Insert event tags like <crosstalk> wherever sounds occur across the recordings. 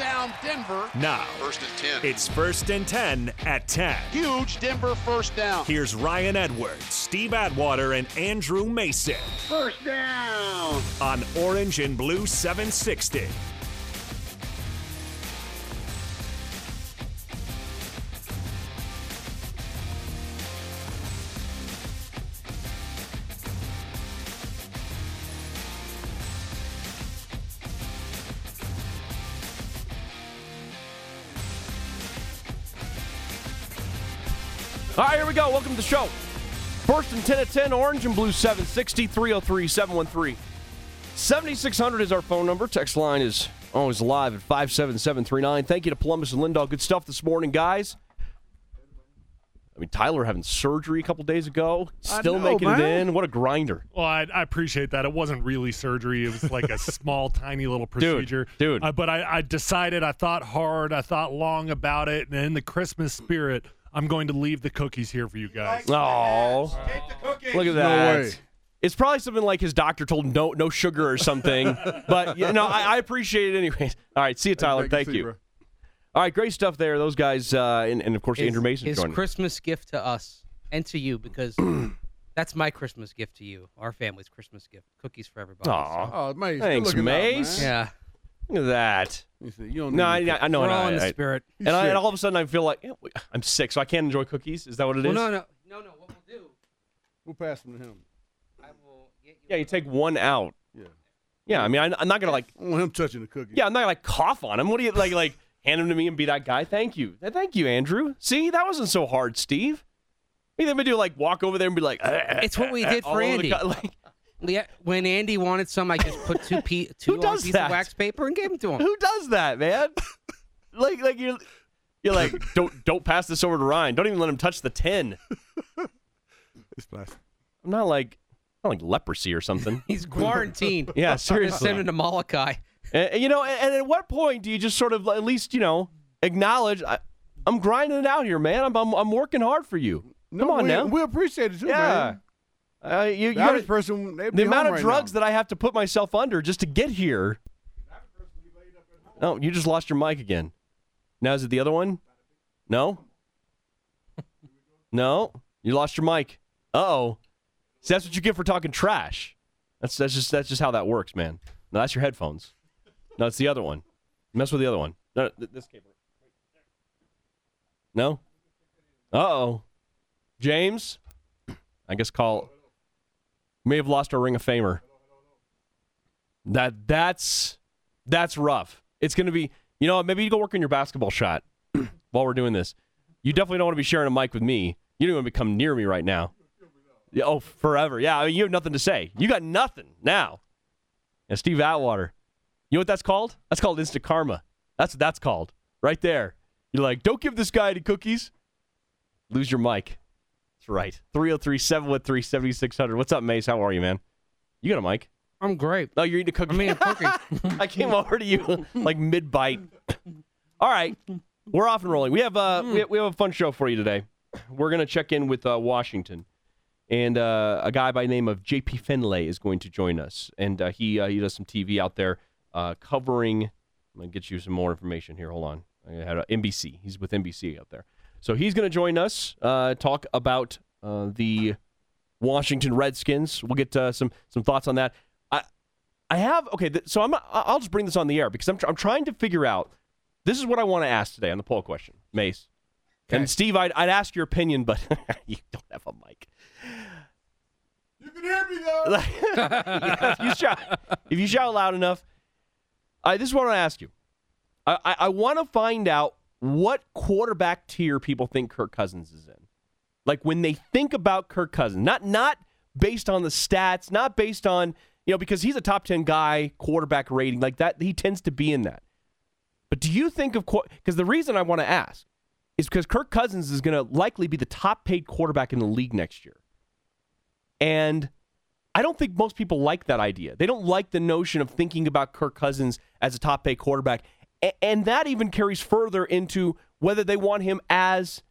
down, Denver. Now, First and 10. it's first and 10 at 10. Huge Denver first down. Here's Ryan Edwards, Steve Atwater, and Andrew Mason First down. on Orange and Blue 760. All right, here we go. Welcome to the show. First and 10 at 10, Orange and Blue 760 303 713. 7600 is our phone number. Text line is always live at 57739. Thank you to Columbus and Lindahl. Good stuff this morning, guys. I mean, Tyler having surgery a couple days ago, still know, making it in. What a grinder. Well, I, I appreciate that. It wasn't really surgery. It was like a <laughs> small, tiny little procedure. dude. Uh, but I, I decided, I thought hard, I thought long about it. And in the Christmas spirit, I'm going to leave the cookies here for you guys. Oh, look at that. way. It's probably something like his doctor told him no, no sugar or something. <laughs> but you know, I, I appreciate it anyways. All right, see you, Tyler. Thank Thank you, you. All right, great stuff there. Those guys, uh, and, and of course Andrew Mason his joining. Christmas gift to us and to you because <clears throat> that's my Christmas gift to you, our family's Christmas gift. Cookies for everybody. so- Aw, Oh, Mace. Thanks, looking out. Mace. Yeah, look at that. He said, you don't No, I, to- I know, we're and, all in the I- spirit. And, I, and all of a sudden I feel like eh, I'm sick, so I can't enjoy cookies. Is that what it is? Well, no, no, no, no. What we'll do, We'll pass them to him. I will get you. Yeah, you take one out. Yeah. Yeah, I mean, I, I'm not gonna like. I don't want him touching the cookie. Yeah, I'm not gonna like cough on him. What do you like? Like <laughs> hand him to me and be that guy? Thank you, thank you, Andrew. See, that wasn't so hard, Steve. You think we do like walk over there and be like? It's what we <laughs> did for all over the Andy. co- <laughs> like, Yeah, when Andy wanted some, I just put two <laughs> pe- two on does piece that? of wax paper and gave them to him. Who does that, man? <laughs> like, like you're, you're like, <laughs> don't don't pass this over to Ryan. Don't even let him touch the tin. It's plastic. I'm not like, not like leprosy or something. He's quarantined. Yeah, Just seriously. send him to Molokai. And, and, you know, and, and at what point do you just sort of at least you know acknowledge I, I'm grinding it out here, man. I'm I'm, I'm working hard for you. No, Come on we, now. We appreciate it too, yeah. man. Uh, you, you The average person, the amount of drugs that I have to put myself under just to get here. Oh, you just lost your mic again. Now is it the other one? No. No, you lost your mic. Uh oh. See, that's what you get for talking trash. That's that's just that's just how that works, man. No, that's your headphones. No, it's the other one. Mess with the other one. No, this cable. No. Uh oh. James, I guess call. May have lost our Ring of Famer. That that's that's rough. It's gonna be. You know, maybe you go work on your basketball shot <clears throat> while we're doing this. You definitely don't want to be sharing a mic with me. You don't want to come near me right now. Oh, forever. Yeah, I mean, you have nothing to say. You got nothing now. And Steve Atwater, you know what that's called? That's called instant karma. That's what that's called. Right there. You're like, don't give this guy any cookies. Lose your mic. That's right. 303 713 7600. What's up, Mace? How are you, man? You got a mic? I'm great. Oh, you're eating a cookie. I mean, a cookie. <laughs> I came over to you like mid bite. <coughs> All right, we're off and rolling. We have uh we, we have a fun show for you today. We're gonna check in with uh, Washington, and uh, a guy by the name of J.P. Finlay is going to join us, and uh, he uh, he does some TV out there uh, covering. I'm gonna get you some more information here. Hold on. I had NBC. He's with NBC out there, so he's gonna join us. Uh, talk about uh, the Washington Redskins. We'll get uh, some some thoughts on that. I I have okay. Th- so I'm I'll just bring this on the air because I'm tr- I'm trying to figure out. This is what I want to ask today on the poll question, Mace. And Steve, I'd, I'd ask your opinion, but <laughs> you don't have a mic. You can hear me though. Yeah, <laughs> if you shout, if you shout loud enough, I, this is what I want to ask you. I, I, I want to find out what quarterback tier people think Kirk Cousins is in. Like when they think about Kirk Cousins, not not based on the stats, not based on you know because he's a top ten guy quarterback rating like that. He tends to be in that. But do you think of because the reason I want to ask is because Kirk Cousins is going to likely be the top paid quarterback in the league next year, and I don't think most people like that idea. They don't like the notion of thinking about Kirk Cousins as a top paid quarterback. And that even carries further into whether they want him as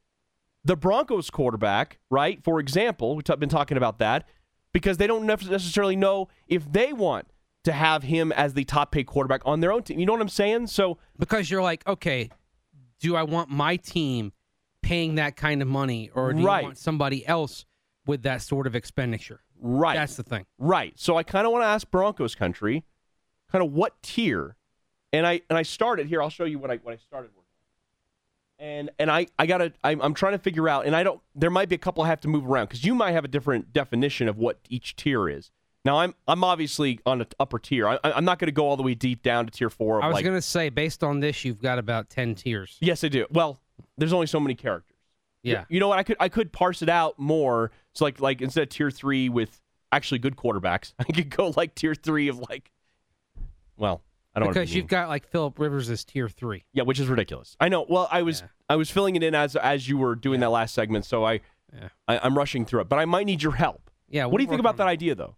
the Broncos quarterback, right? For example, we've been talking about that because they don't necessarily know if they want to have him as the top paid quarterback on their own team. You know what I'm saying? So Because you're like, okay, do I want my team paying that kind of money, or do Right. you want somebody else with that sort of expenditure? Right. That's the thing. Right. So I kind of want to ask Broncos country, kind of what tier, and I and I started here. I'll show you what I what I started with. And and I I gotta I'm, I'm trying to figure out, and I don't. There might be a couple I have to move around because you might have a different definition of what each tier is. Now I'm I'm obviously on the upper tier. I, I'm not going to go all the way deep down to tier four. Of I was like, going to say, based on this, you've got about ten tiers. Yes, I do. Well, there's only so many characters. Yeah. You know what? I could I could parse it out more. So like like instead of tier three with actually good quarterbacks, <laughs> I could go like tier three of like. Well, I don't Because you've mean. got like Philip Rivers as tier three. yeah, which is ridiculous. I know. Well, I was Yeah. I was filling it in as as you were doing that last segment, so I, Yeah. I I'm rushing through it, but I might need your help. Yeah. what do you think about that idea though?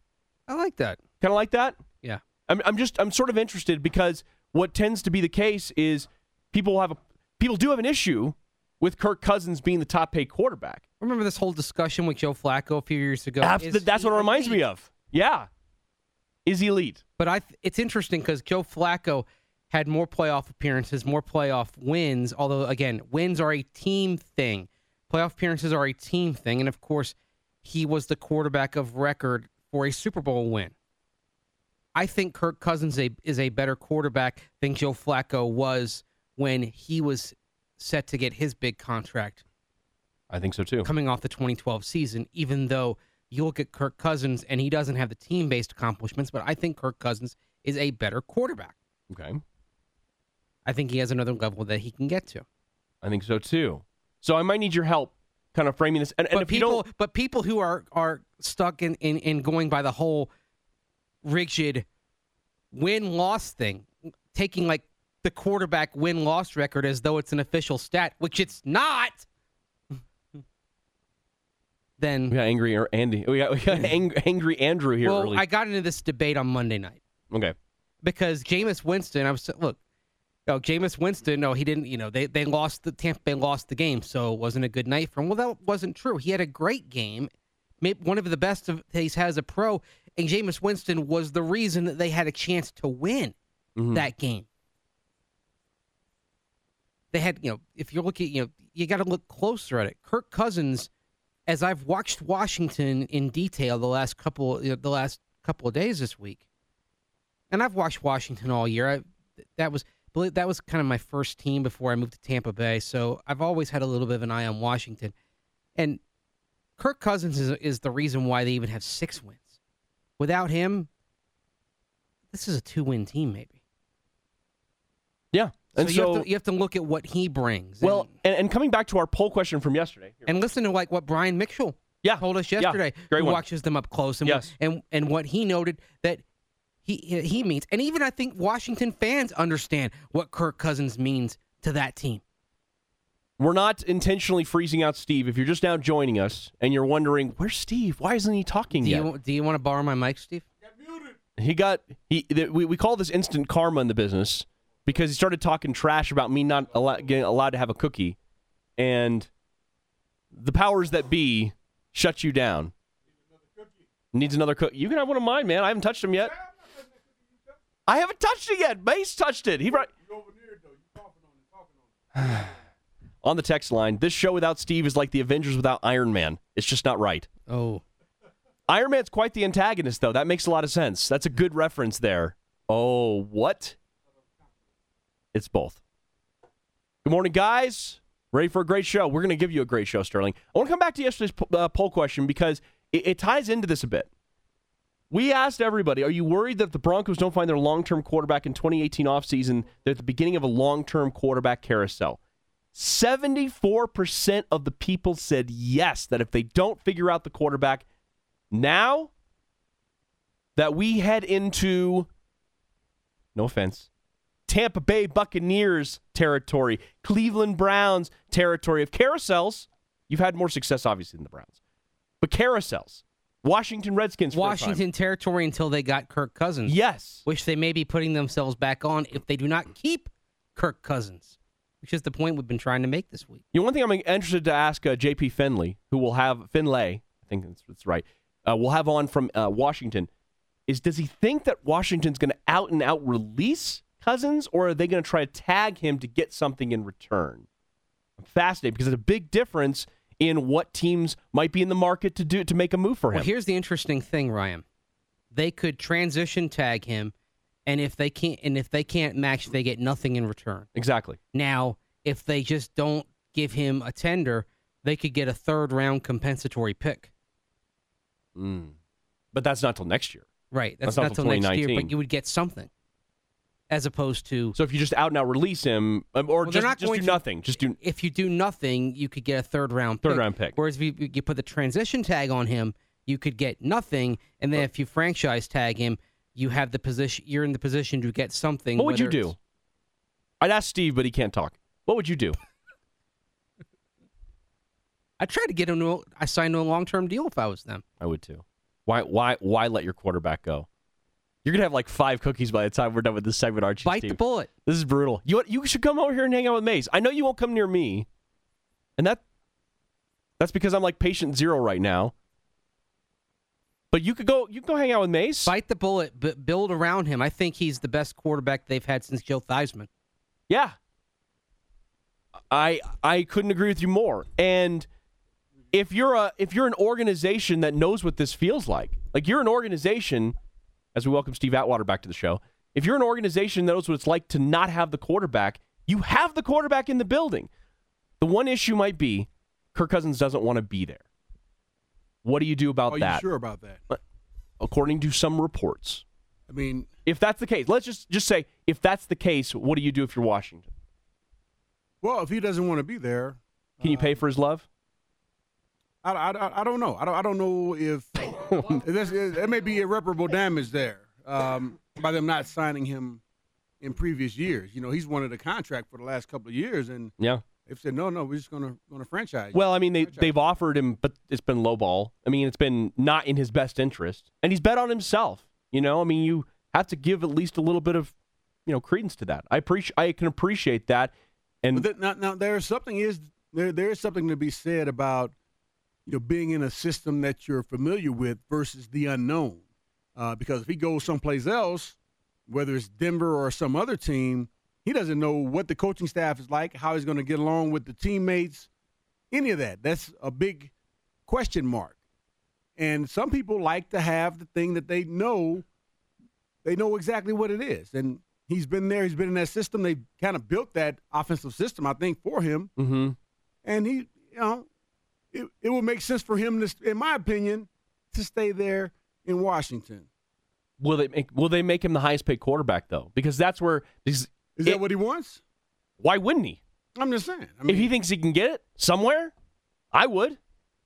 I like that. Kind of like that? Yeah. I'm, I'm just I'm sort of interested because what tends to be the case is people have a people do have an issue with Kirk Cousins being the top paid quarterback. Remember this whole discussion with Joe Flacco a few years ago? Is that's what it reminds me of. Yeah, is elite? But I, th- it's interesting because Joe Flacco had more playoff appearances, more playoff wins. Although again, wins are a team thing. Playoff appearances are a team thing, and of course, he was the quarterback of record for a Super Bowl win. I think Kirk Cousins a, is a better quarterback than Joe Flacco was when he was set to get his big contract I think so too. coming off the 2012 season, even though you look at Kirk Cousins and he doesn't have the team based accomplishments, but I think Kirk Cousins is a better quarterback. Okay, I think he has another level that he can get to. I think so too. So I might need your help, kind of framing this. And, and but people but people who are are stuck in, in, in going by the whole rigid win loss thing, taking like the quarterback win loss record as though it's an official stat, which it's not. Then we got angry or Andy. We got we got <laughs> ang- angry Andrew here well, early. I got into this debate on Monday night. okay, because Jameis Winston, I was look, oh, Jameis Winston, no, he didn't. You know, they they lost the Tampa Bay lost the game, so it wasn't a good night for him. Well, that wasn't true. He had a great game, one of the best of he's had as a pro, and Jameis Winston was the reason that they had a chance to win Mhm. that game. They had, you know, if you're looking, you know, you got to look closer at it. Kirk Cousins, as I've watched Washington in detail the last couple, you know, the last couple of days this week, and I've watched Washington all year. I, that was that was kind of my first team before I moved to Tampa Bay, so I've always had a little bit of an eye on Washington. And Kirk Cousins is is the reason why they even have six wins. Without him, this is a two win team, maybe. yeah. And so, so, you, have to, you have to look at what he brings. well, and, and, and coming back to our poll question from yesterday. Here. and listen to like what Brian Mitchell Yeah, told us yeah, yesterday. great who one. watches them up close, and Yes. and and what he noted that he he means, and even I think Washington fans understand what Kirk Cousins means to that team. We're not intentionally freezing out Steve. If you're just now joining us and you're wondering, where's Steve? Why isn't he talking Do yet? you do you want to borrow my mic, Steve? He got he. th- We, we call this instant karma in the business because he started talking trash about me not allow, getting allowed to have a cookie, and the powers that be shut you down. Needs another cookie. You can have one of mine, man. I haven't touched them yet. I haven't touched it yet. Mace touched it. He right. <sighs> On the text line, this show without Steve is like the Avengers without Iron Man. It's just not right. Oh, Iron Man's quite the antagonist, though. That makes a lot of sense. That's a good reference there. Oh, what? It's both. Good morning, guys. Ready for a great show? We're going to give you a great show, Sterling. I want to come back to yesterday's po- uh, poll question because it, it ties into this a bit. We asked everybody, are you worried that the Broncos don't find their long term quarterback in 2018 offseason, they're at the beginning of a long term quarterback carousel? 74% of the people said yes, that if they don't figure out the quarterback now, that we head into, no offense, Tampa Bay Buccaneers territory, Cleveland Browns territory of carousels. You've had more success, obviously, than the Browns, but carousels. Washington Redskins. Washington territory until they got Kirk Cousins. Yes. Which they may be putting themselves back on if they do not keep Kirk Cousins, which is the point we've been trying to make this week. You know, one thing I'm interested to ask uh, JP Finley, who will have Finlay, I think that's, that's right, uh, we'll have on from uh, Washington, is does he think that Washington's going to out and out release Cousins, or are they going to try to tag him to get something in return? I'm fascinated because it's a big difference in what teams might be in the market to do to make a move for him. Well, here's the interesting thing, Ryan. They could transition tag him, and if they can't, and if they can't match, they get nothing in return. exactly. Now, if they just don't give him a tender, they could get a third round compensatory pick. Mm. But that's not till next year. Right. That's That's, not not till till next year, but you would get something, as opposed to So if you just out and out release him, um, or Well, just, not just do to- nothing, just do if you do nothing, you could get a third round Third pick. round pick. Whereas if you, you put the transition tag on him, you could get nothing, and then if you franchise tag him, you have the position. You're in the position to get something. What would you do? I'd ask Steve, but he can't talk. What would you do? <laughs> I tried to get him to. I signed a long term deal if I was them. I would too. Why why why let your quarterback go? You're gonna have like five cookies by the time we're done with this segment, aren't you? Bite Steve? the bullet. This is brutal. You you should come over here and hang out with Mace. I know you won't come near me, and that that's because I'm like patient zero right now. But you could go you can go hang out with Mace. Bite the bullet, but build around him. I think he's the best quarterback they've had since Joe Theismann. Yeah. I I couldn't agree with you more. And if you're a if you're an organization that knows what this feels like, like you're an organization, as we welcome Steve Atwater back to the show, if you're an organization that knows what it's like to not have the quarterback, you have the quarterback in the building. The one issue might be Kirk Cousins doesn't want to be there. What do you do about that? Are you sure about that? Uh, according to some reports. I mean, If that's the case, let's just just say if that's the case, what do you do if you're Washington? well, if he doesn't want to be there, Can you uh, pay for his love? I, I, I don't know. I don't, I don't know if <laughs> there may be irreparable damage there um, by them not signing him in previous years. You know, he's wanted a contract for the last couple of years, and Yeah. they've said no, no, we're just gonna gonna franchise. Well, I mean, they Franchise. they've offered him, but it's been low ball. I mean, it's been not in his best interest, and he's bet on himself. You know, I mean, you have to give at least a little bit of, you know, credence to that. I appreciate, I can appreciate that, and now, now there is something is there there is something to be said about you know being in a system that you're familiar with versus the unknown. Uh, because if he goes someplace else, whether it's Denver or some other team, he doesn't know what the coaching staff is like, how he's going to get along with the teammates, any of that. That's a big question mark. And some people like to have the thing that they know, they know exactly what it is. And he's been there, he's been in that system. They've kind of built that offensive system, I think, for him. hmm And he, you know, it, it would make sense for him, to, in my opinion, to stay there in Washington. will they make will they make him the highest paid quarterback though? Because that's where Is that what he wants? why wouldn't he? I'm just saying. I mean, if he thinks he can get it somewhere, I would.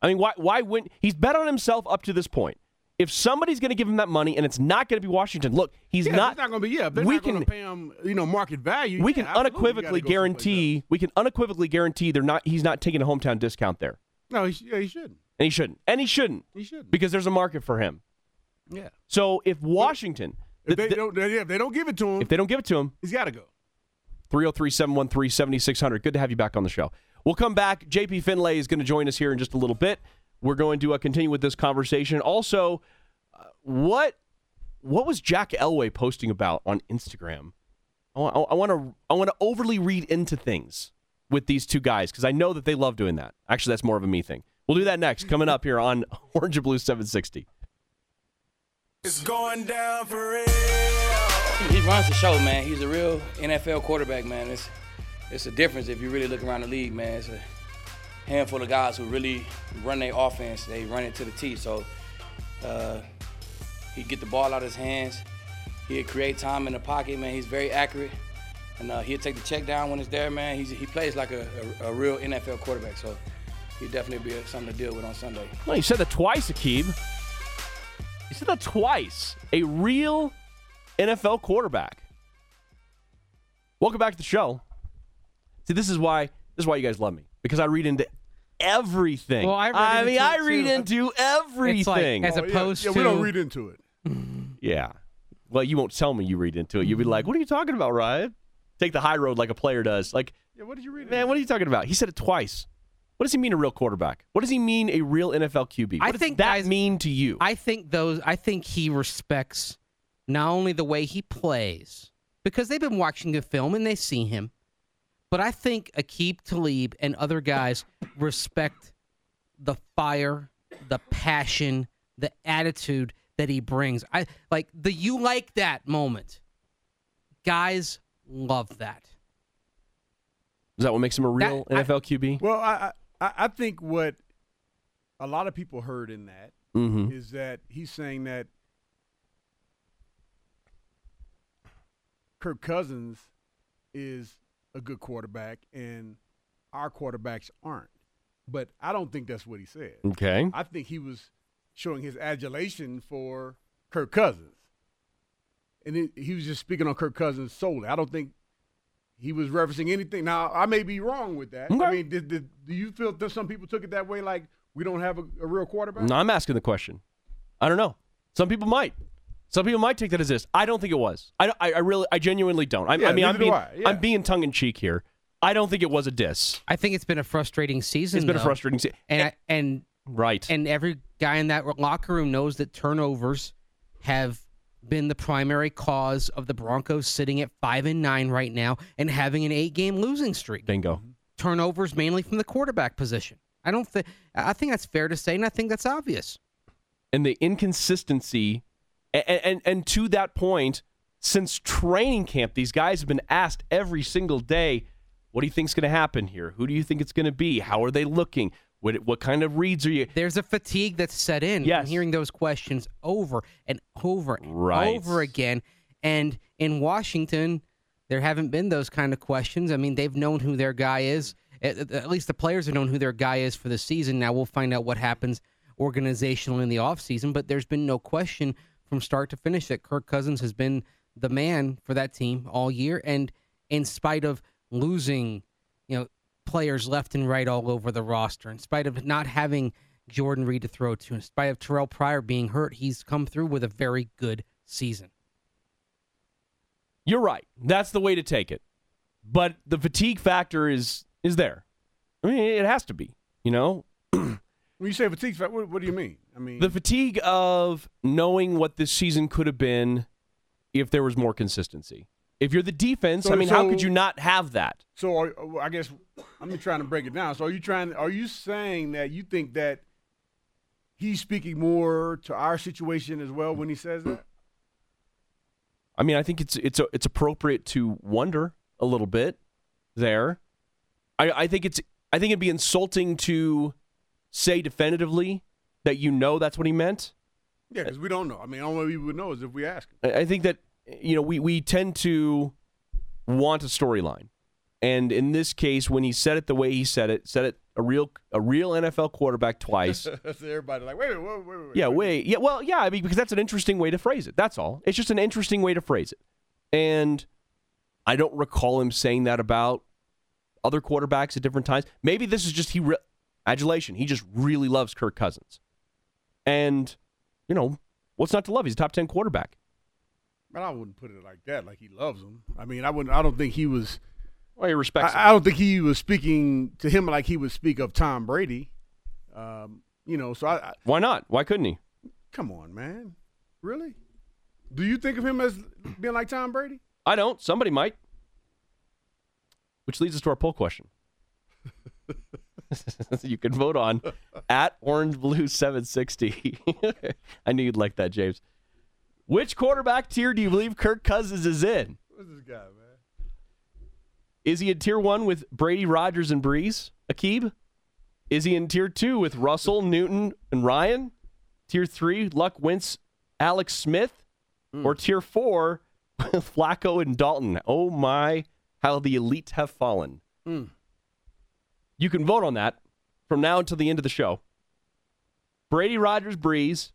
I mean, why why wouldn't he's bet on himself up to this point? If somebody's going to give him that money and it's not going to be Washington, look, he's yeah, not. It's not going to be. Yeah, they're we not can- pay him, you know, market value. we yeah, can absolutely, you gotta unequivocally go guarantee we can unequivocally guarantee they're not he's not taking a hometown discount there. No, he, yeah, he shouldn't. and he shouldn't. And he shouldn't. He shouldn't. because there's a market for him. Yeah. so if washington If they the- don't, yeah, if they don't give it to him, if they don't give it to him he's got to go. 303-713-7600 good to have you back on the show. We'll come back. Jp finlay is going to join us here in just a little bit. We're going to uh, continue with this conversation. Also uh, what what was jack elway posting about on instagram? I want to i want to overly read into things with these two guys because i know that they love doing that actually that's more of a me thing we'll do that next coming up here on <laughs> orange and blue 760 It's going down for real. He runs the show, man. He's a real NFL quarterback, man. It's it's a difference if you really look around the league, man. It's a handful of guys who really run their offense. They run it to the T. So uh, he get the ball out of his hands. He'd create time in the pocket, man. He's very accurate. And uh, he'll take the check down when it's there, man. He's, he plays like a, a, a real NFL quarterback, so he'd definitely be something to deal with on Sunday. Well, you said that twice, Aqib. You said that twice. A real NFL quarterback. Welcome back to the show. See, this is why this is why you guys love me because I read into everything. Well, I read mean, into I it, read too. into everything. as Oh, yeah, opposed yeah, to we don't read into it. yeah. Well, you won't tell me you read into it. You'll be like, "What are you talking about, Ryan?" Take the high road like a player does. Like, Yeah, what did you read? man, what are you talking about? He said it twice. What does he mean a real quarterback? What does he mean a real NFL QB? What I does think, that guys- mean to you? I think those. I think he respects not only the way he plays because they've been watching the film and they see him, but I think Aqib Talib and other guys respect the fire, the passion, the attitude that he brings. I like the you like that moment. Guys love that. Is that what makes him a real That- I- NFL QB? Well, I, I I think what a lot of people heard in that is Mm-hmm. that he's saying that Kirk Cousins is a good quarterback and our quarterbacks aren't. But I don't think that's what he said. Okay. I think he was showing his adulation for Kirk Cousins. And it, he was just speaking on Kirk Cousins solely. I don't think he was referencing anything. Now, I may be wrong with that. I mean, did, did, do you feel that some people took it that way, like we don't have a, a real quarterback? No, I'm asking the question. I don't know. Some people might. Some people might take that as this. I don't think it was. I, I, I really, I genuinely don't. I, Yeah, I mean, I'm being, I. Yeah. I'm being tongue in cheek here. I don't think it was a diss. I think it's been a frustrating season. It's been a frustrating season. and eh, I, and Right. and every guy in that locker room knows that turnovers have been the primary cause of the Broncos sitting at five and nine right now and having an eight game losing streak. Bingo. Turnovers mainly from the quarterback position. I don't think I think that's fair to say, and I think that's obvious. and the inconsistency and, and and to that point since training camp these guys have been asked every single day what do you think's going to happen here who do you think it's going to be how are they looking what what kind of reads are you There's a fatigue that's set in Yes. from hearing those questions over and over and Right. over again. And in Washington, there haven't been those kind of questions. I mean, they've known who their guy is. At, at least the players have known who their guy is for the season. Now we'll find out what happens organizationally in the offseason, but there's been no question from start to finish that Kirk Cousins has been the man for that team all year. And in spite of losing, you know, players left and right all over the roster, in spite of not having Jordan Reed to throw to, in spite of Terrell Pryor being hurt, he's come through with a very good season. you're right. That's the way to take it. But the fatigue factor is is there. I mean it has to be you know? <clears throat> When you say fatigue, fa- what, what do you mean? I mean, the fatigue of knowing what this season could have been if there was more consistency if you're the defense So- i mean how could you not have that so are, I guess I'm trying to break it down. So are you trying? Are you saying that you think that he's speaking more to our situation as well when he says that? I mean, I think it's it's it's appropriate to wonder a little bit there. I, I think it's I think it'd be insulting to say definitively that you know that's what he meant. Yeah, because we don't know. I mean, the only way we would know is if we ask him. I think that you know we we tend to want a storyline, and in this case, when he said it the way he said it, said it a real a real NFL quarterback twice. <laughs> everybody like, wait, wait, wait, wait, wait. Yeah, wait. Yeah, well, yeah, I mean, because that's an interesting way to phrase it. That's all. It's just an interesting way to phrase it. And I don't recall him saying that about other quarterbacks at different times. Maybe this is just he re- adulation. He just really loves Kirk Cousins. And, you know, what's not to love? He's a top 10 quarterback. But I wouldn't put it like that. Like he loves him. I mean, I wouldn't. I don't think he was. Well, he respects him. I, I don't think he was speaking to him like he would speak of Tom Brady. Um, you know, so I, I Why not? Why couldn't he? come on, man. Really? Do you think of him as being like Tom Brady? I don't. Somebody might. Which leads us to our poll question. <laughs> you can vote on at Orange Blue 760. <laughs> I knew you'd like that, James. Which quarterback tier do you believe Kirk Cousins is in? What's this guy, man? Is he in tier one with Brady, Rodgers, and Brees? Aqib? Is he in tier two with Russell, Newton, and Ryan? Tier three, Luck, Wentz, Alex Smith? Or tier four with <laughs> Flacco and Dalton? Oh my how the elite have fallen. Mm. You can vote on that from now until the end of the show. Brady Rogers Breeze,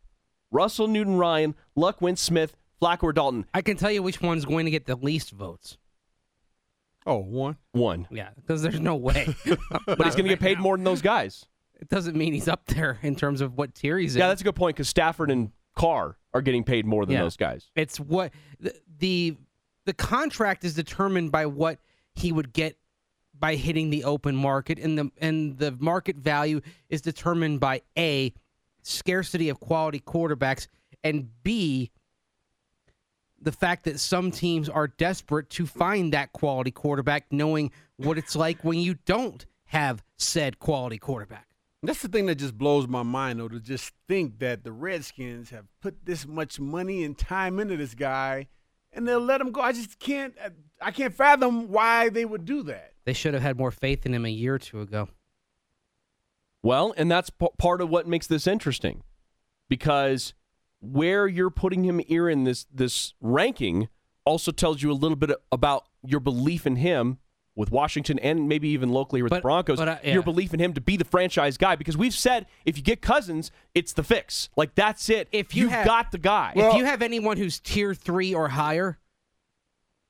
Russell Newton Ryan, Luck Wentz Smith, Flacco or Dalton. I can tell you which one's going to get the least votes. Oh, one. One. Yeah, because there's no way. <laughs> <laughs> But he's going to get paid more than those guys. It doesn't mean he's up there in terms of what tier he's in. Yeah, that's a good point because Stafford and Carr are getting paid more than Yeah. those guys. It's what the, the the contract is determined by what he would get by hitting the open market, and the and the market value is determined by a scarcity of quality quarterbacks, and b the fact that some teams are desperate to find that quality quarterback, knowing what it's like when you don't have said quality quarterback. That's the thing that just blows my mind, though, to just think that the Redskins have put this much money and time into this guy, and they'll let him go. I just can't. I can't fathom why they would do that. They should have had more faith in him a year or two ago. Well, and that's p- part of what makes this interesting because where you're putting him here in this this ranking also tells you a little bit about your belief in him with Washington and maybe even locally with the Broncos. but, uh, yeah. Your belief in him to be the franchise guy because we've said if you get Cousins, it's the fix. Like that's it. If you You've have- got the guy. if you have anyone who's tier three or higher,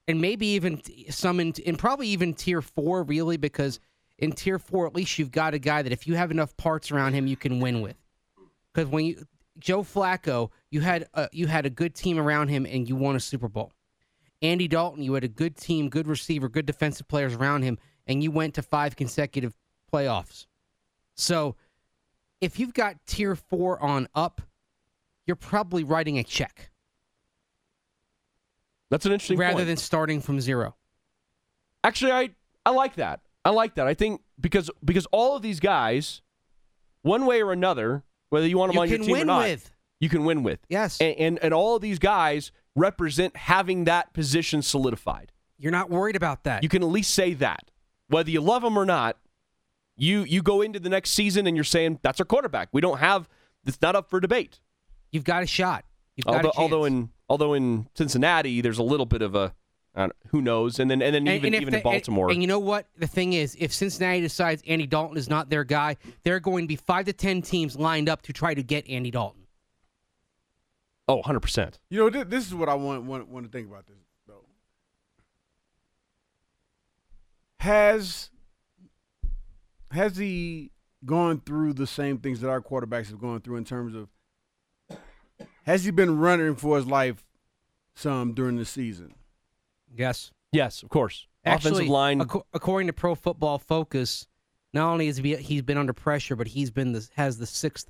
and maybe even t- some in, and probably even tier four, really, because in tier four, at least you've got a guy that if you have enough parts around him, you can win with. Because when you Joe Flacco, you had a, you had a good team around him, and you won a Super Bowl. Andy Dalton, you had a good team, good receiver, good defensive players around him, and you went to five consecutive playoffs. So, if you've got tier four on up, you're probably writing a check that's an interesting rather point. than starting from zero. Actually, I I like that. I like that. I think because because all of these guys, one way or another, whether you want them You on your team or win not, with. you can win with. Yes. And, and and all of these guys represent having that position solidified. You're not worried about that. You can at least say that, whether you love them or not. You you go into the next season and you're saying that's our quarterback. We don't have. It's not up for debate. You've got a shot. You've got Although a chance. although in although in Cincinnati there's a little bit of a Uh, who knows, and then and then And- even and even they- in Baltimore. And, and you know what? The thing is, if Cincinnati decides Andy Dalton is not their guy, there are going to be five to ten teams lined up to try to get Andy Dalton. oh, 100 percent. You know, th- this is what I want, want want to think about this though. Has has he gone through the same things that our quarterbacks have gone through in terms of has he been running for his life some during the season? Yes. Yes, of course. Actually, Offensive line. ac- according to Pro Football Focus, not only has he he's been under pressure, but he's been the, has the sixth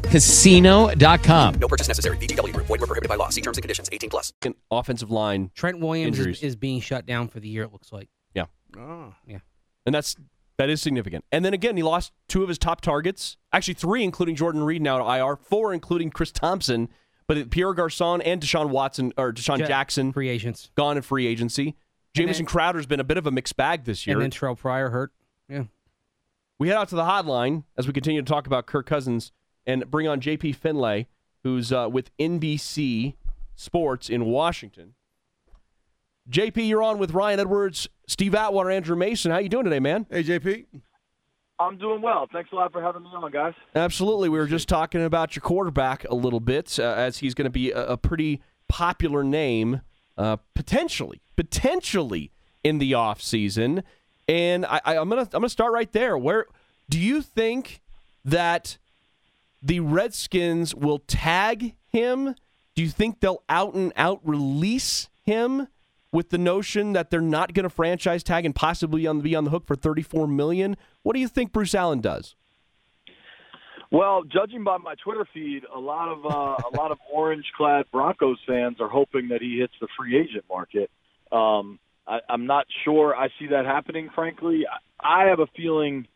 chumbacasino.com. No purchase necessary. VGW Group. Void were prohibited by law. See terms and conditions. 18 plus. offensive line. Trent Williams Injuries. is, is being shut down for the year. It looks like. Yeah. Oh. Yeah. And that's that is significant. And then again, he lost two of his top targets. Actually, three, including Jordan Reed now to IR. Four, including Chris Thompson. But Pierre Garcon and Deshaun Watson or DeSean Ja- Jackson free agents gone in free agency. Jamison Crowder's been a bit of a mixed bag this year. and then Terrell Pryor hurt. Yeah. We head out to the hotline as we continue to talk about Kirk Cousins and bring on JP Finlay, who's uh, with NBC Sports in Washington. JP, you're on with Ryan Edwards, Steve Atwater, Andrew Mason. How you doing today, man? Hey, JP. I'm doing well. Thanks a lot for having me on, guys. Absolutely. We were just talking about your quarterback a little bit, uh, as he's going to be a, a pretty popular name, uh, potentially, potentially in the offseason. And I, I, I'm gonna I'm gonna start right there. Where do you think that the Redskins will tag him? Do you think they'll out and out release him with the notion that they're not going to franchise tag and possibly on, be on the hook for 34 million? What do you think Bruce Allen does? Well, judging by my Twitter feed, a lot of uh, a <laughs> lot of orange-clad Broncos fans are hoping that he hits the free agent market. Um, I, I'm not sure I see that happening. Frankly, I, I have a feeling.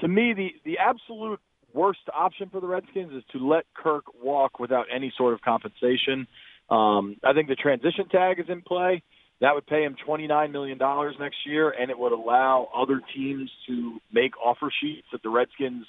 To me, the the absolute worst option for the Redskins is to let Kirk walk without any sort of compensation. Um, I think the transition tag is in play. That would pay him $29 million next year, and it would allow other teams to make offer sheets that the Redskins,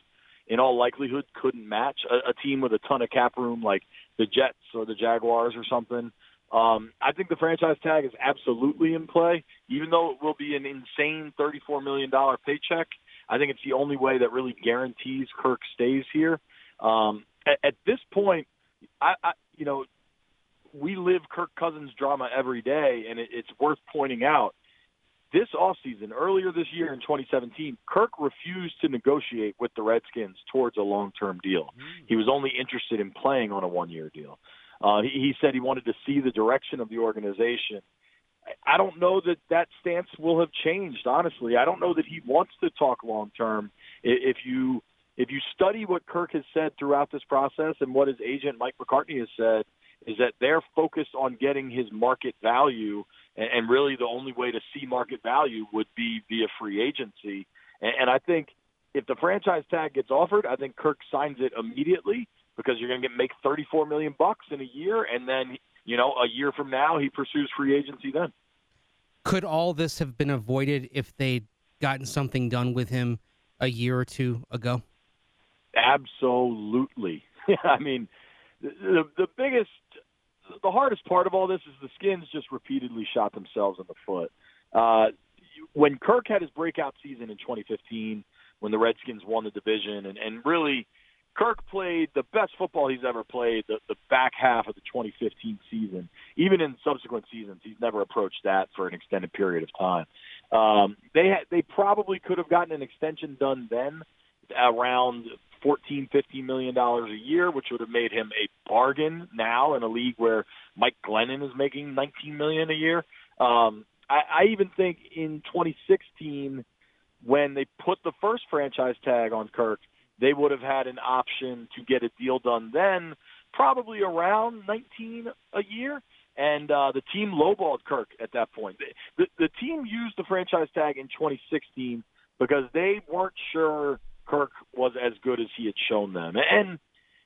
in all likelihood, couldn't match. A, a team with a ton of cap room like the Jets or the Jaguars or something. Um, I think the franchise tag is absolutely in play, even though it will be an insane $34 million paycheck. I think it's the only way that really guarantees Kirk stays here. Um, at, at this point, I, I, you know, we live Kirk Cousins drama every day, and it, it's worth pointing out. This offseason, earlier this year in 2017, Kirk refused to negotiate with the Redskins towards a long-term deal. He was only interested in playing on a one-year deal. Uh, he, he said he wanted to see the direction of the organization. I don't know that that stance will have changed. Honestly, I don't know that he wants to talk long term. If you if you study what Kirk has said throughout this process and what his agent Mike McCartney has said, is that they're focused on getting his market value, and, really the only way to see market value would be via free agency. And, and I think if the franchise tag gets offered, I think Kirk signs it immediately because you're going to get make 34 million bucks in a year, and then you know a year from now he pursues free agency. Then Could all this have been avoided if they'd gotten something done with him a year or two ago? absolutely. <laughs> I mean, the, the the biggest, the hardest part of all this is the Skins just repeatedly shot themselves in the foot. Uh, when Kirk had his breakout season in 2015, when the Redskins won the division, and, and really Kirk played the best football he's ever played the, the back half of the 2015 season. Even in subsequent seasons, he's never approached that for an extended period of time. Um, they ha- they probably could have gotten an extension done then around 14, 15 million dollars a year, which would have made him a bargain now in a league where Mike Glennon is making 19 million a year. Um, I, I even think in 2016, when they put the first franchise tag on Kirk, they would have had an option to get a deal done then, probably around 19 a year. And uh, the team lowballed Kirk at that point. The, the, the team used the franchise tag in 2016 because they weren't sure Kirk was as good as he had shown them. And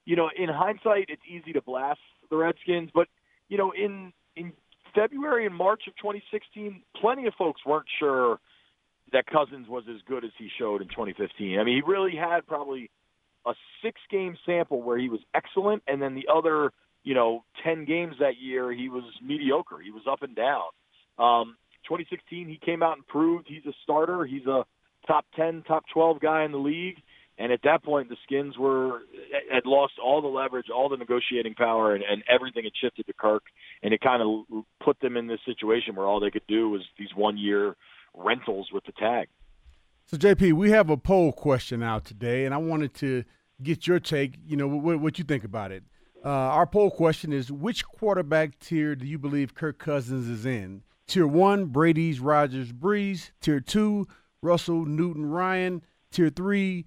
you know, in hindsight, it's easy to blast the Redskins, but you know, in in February and March of 2016, plenty of folks weren't sure that Cousins was as good as he showed in 2015. I mean, he really had probably a six-game sample where he was excellent, and then the other, you know, 10 games that year he was mediocre. He was up and down. Um, 2016, he came out and proved he's a starter. He's a top 10, top 12 guy in the league. And at that point, the Skins were had lost all the leverage, all the negotiating power, and, and everything had shifted to Kirk. And it kind of put them in this situation where all they could do was these one-year rentals with the tag. So, JP, we have a poll question out today, and I wanted to get your take. You know, what, what you think about it. Uh, our poll question is: Which quarterback tier do you believe Kirk Cousins is in? Tier one: Brady's, Rodgers, Brees. Tier two: Russell, Newton, Ryan. Tier three: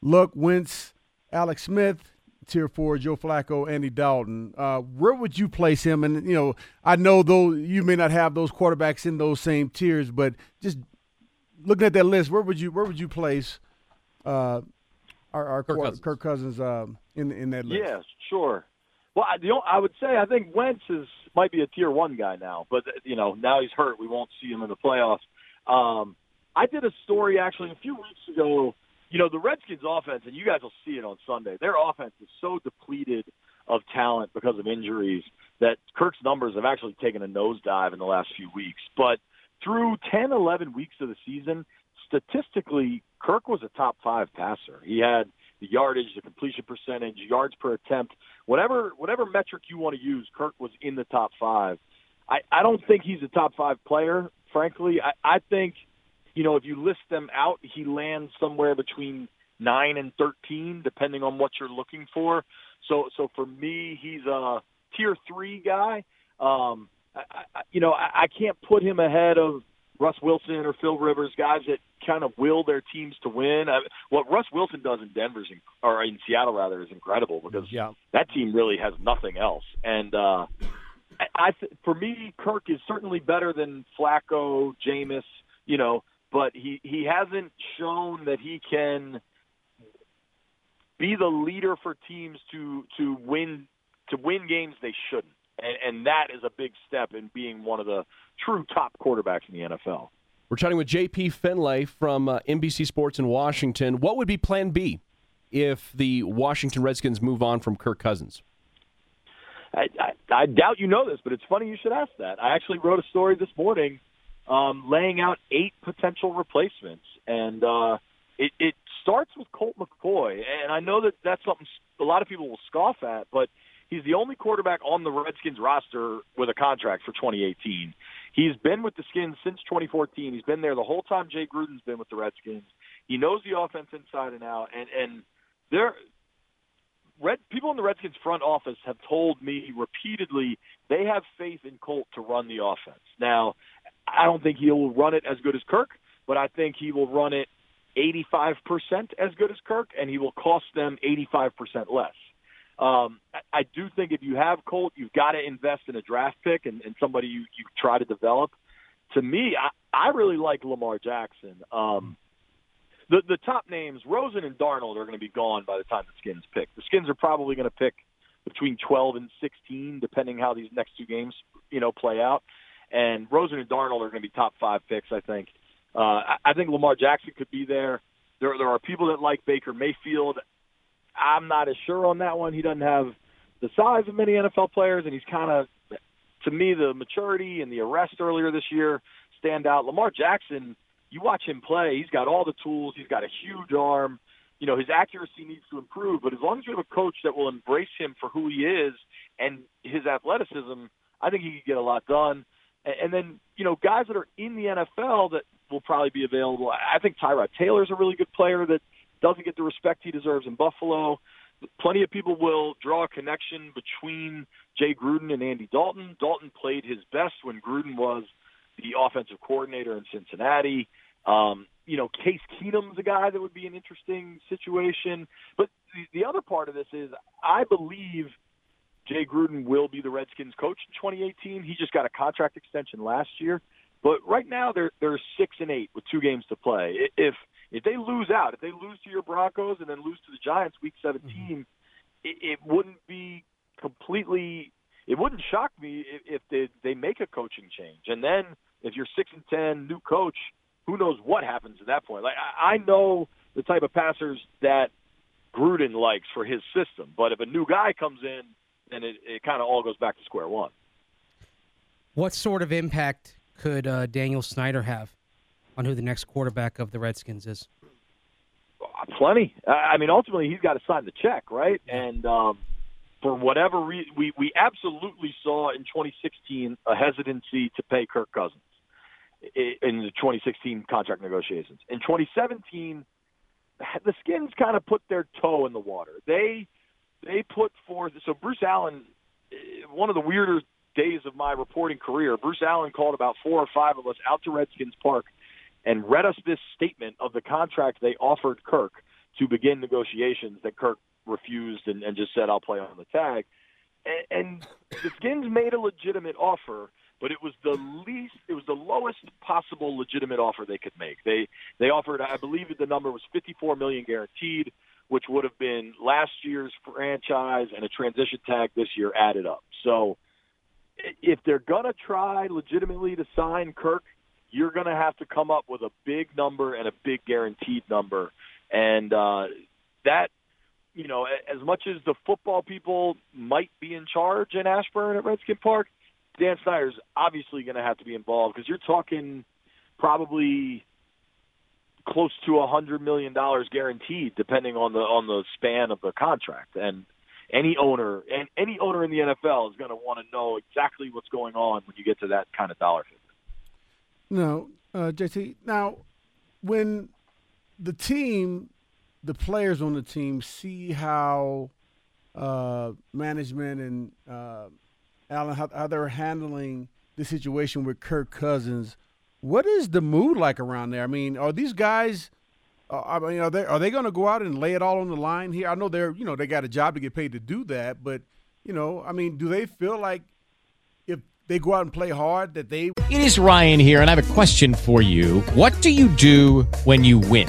Luck, Wentz, Alex Smith. Tier four: Joe Flacco, Andy Dalton. Uh, where would you place him? And you know, I know though you may not have those quarterbacks in those same tiers, but just looking at that list, where would you where would you place uh, our, our Kirk Kirk Cousins. Cousins, Kirk Cousins um, in in that list? Yeah, sure. Well, I, the, o- I would say I think Wentz is might be a tier one guy now, but you know now he's hurt. We won't see him in the playoffs. Um, I did a story actually a few weeks ago. You know the Redskins' offense, and you guys will see it on Sunday. Their offense is so depleted of talent because of injuries that Kirk's numbers have actually taken a nosedive in the last few weeks. But through 10, 11 weeks of the season, statistically, Kirk was a top five passer. He had the yardage, the completion percentage, yards per attempt, whatever whatever metric you want to use. Kirk was in the top five. I, I don't think he's a top five player, frankly. I, I think, you know, if you list them out, he lands somewhere between nine and thirteen, depending on what you're looking for. So, so for me, he's a tier three guy. Um, I, I, you know, I, I can't put him ahead of Russ Wilson or Phil Rivers, guys that kind of will their teams to win. I, what Russ Wilson does in Denver's in, or in Seattle rather is incredible because Yeah. that team really has nothing else. And uh, I, I th- for me, Kirk is certainly better than Flacco, Jameis, you know, but he he hasn't shown that he can be the leader for teams to to win to win games they shouldn't, and, and that is a big step in being one of the true top quarterbacks in the NFL. We're chatting with JP Finlay from uh, NBC Sports in Washington. What would be Plan B if the Washington Redskins move on from Kirk Cousins? I, I, I doubt you know this, but it's funny you should ask that. I actually wrote a story this morning um, laying out eight potential replacements, and uh, it, it starts with Colt McCoy. And I know that that's something a lot of people will scoff at, but he's the only quarterback on the Redskins roster with a contract for 2018. He's been with the Skins since 2014. He's been there the whole time Jay Gruden's been with the Redskins. He knows the offense inside and out, and and there Red people in the Redskins front office have told me repeatedly they have faith in Colt to run the offense. Now, I don't think he'll run it as good as Kirk, but I think he will run it 85% as good as Kirk, and he will cost them 85% less. Um, I, do think if you have Colt, you've got to invest in a draft pick and, and somebody you, you try to develop. To me, I, I really like Lamar Jackson. Um, the the top names, Rosen and Darnold, are going to be gone by the time the Skins pick. The Skins are probably going to pick between 12 and 16, depending how these next two games, you know, play out. And Rosen and Darnold are going to be top five picks, I think. Uh, I, think Lamar Jackson could be there. There there are people that like Baker Mayfield. I'm not as sure on that one. He doesn't have the size of many NFL players, and he's kind of, to me, the maturity and the arrest earlier this year stand out. Lamar Jackson you watch him play, he's got all the tools. He's got a huge arm. You know, his accuracy needs to improve, but as long as you have a coach that will embrace him for who he is and his athleticism, I think he can get a lot done. And then, you know, guys that are in the NFL that will probably be available. I think Tyrod Taylor's a really good player that doesn't get the respect he deserves in Buffalo. Plenty of people will draw a connection between Jay Gruden and Andy Dalton. Dalton played his best when Gruden was the offensive coordinator in Cincinnati. Um, you know, Case Keenum's a guy that would be an interesting situation. But the, the other part of this is I believe Jay Gruden will be the Redskins coach in 2018. He just got a contract extension last year. But right now they're they're six and eight with two games to play. If if they lose out, if they lose to your Broncos and then lose to the Giants week 17, mm-hmm. it, it wouldn't be completely. It wouldn't shock me if, if they they make a coaching change. And then if you're six and ten, new coach, who knows what happens at that point? Like I, I know the type of passers that Gruden likes for his system, but if a new guy comes in, then it, it kind of all goes back to square one. What sort of impact could uh, Daniel Snyder have on who the next quarterback of the Redskins is? Plenty. I mean, ultimately, he's got to sign the check, right? And um, for whatever reason, we we absolutely saw in 2016 a hesitancy to pay Kirk Cousins in the 2016 contract negotiations. In 2017, the Skins kind of put their toe in the water. They they put forth so Bruce Allen. Eh, one of the weirder days of my reporting career, Bruce Allen called about four or five of us out to Redskins Park and read us this statement of the contract they offered Kirk to begin negotiations that Kirk refused and, and just said, "I'll play on the tag." And, and the Skins made a legitimate offer but it was the least it was the lowest possible legitimate offer they could make. They they offered I believe the number was 54 million guaranteed, which would have been last year's franchise and a transition tag this year added up. So if they're going to try legitimately to sign Kirk, you're going to have to come up with a big number and a big guaranteed number. And uh that you know, as much as the football people might be in charge in Ashburn at Redskin Park, Dan Snyder's obviously going to have to be involved because you're talking probably close to a hundred million dollars guaranteed, depending on the on the span of the contract. And any owner and any owner in the NFL is going to want to know exactly what's going on when you get to that kind of dollar figure. No, uh, JT. Now, when the team, the players on the team, see how uh, management and uh, Allen, how, how they're handling the situation with Kirk Cousins. What is the mood like around there? I mean, are these guys? Uh, I mean, are they are they going to go out and lay it all on the line here? I know they're you know they got a job to get paid to do that, but you know, I mean, do they feel like if they go out and play hard, that they It is Ryan here, and I have a question for you. What do you do when you win?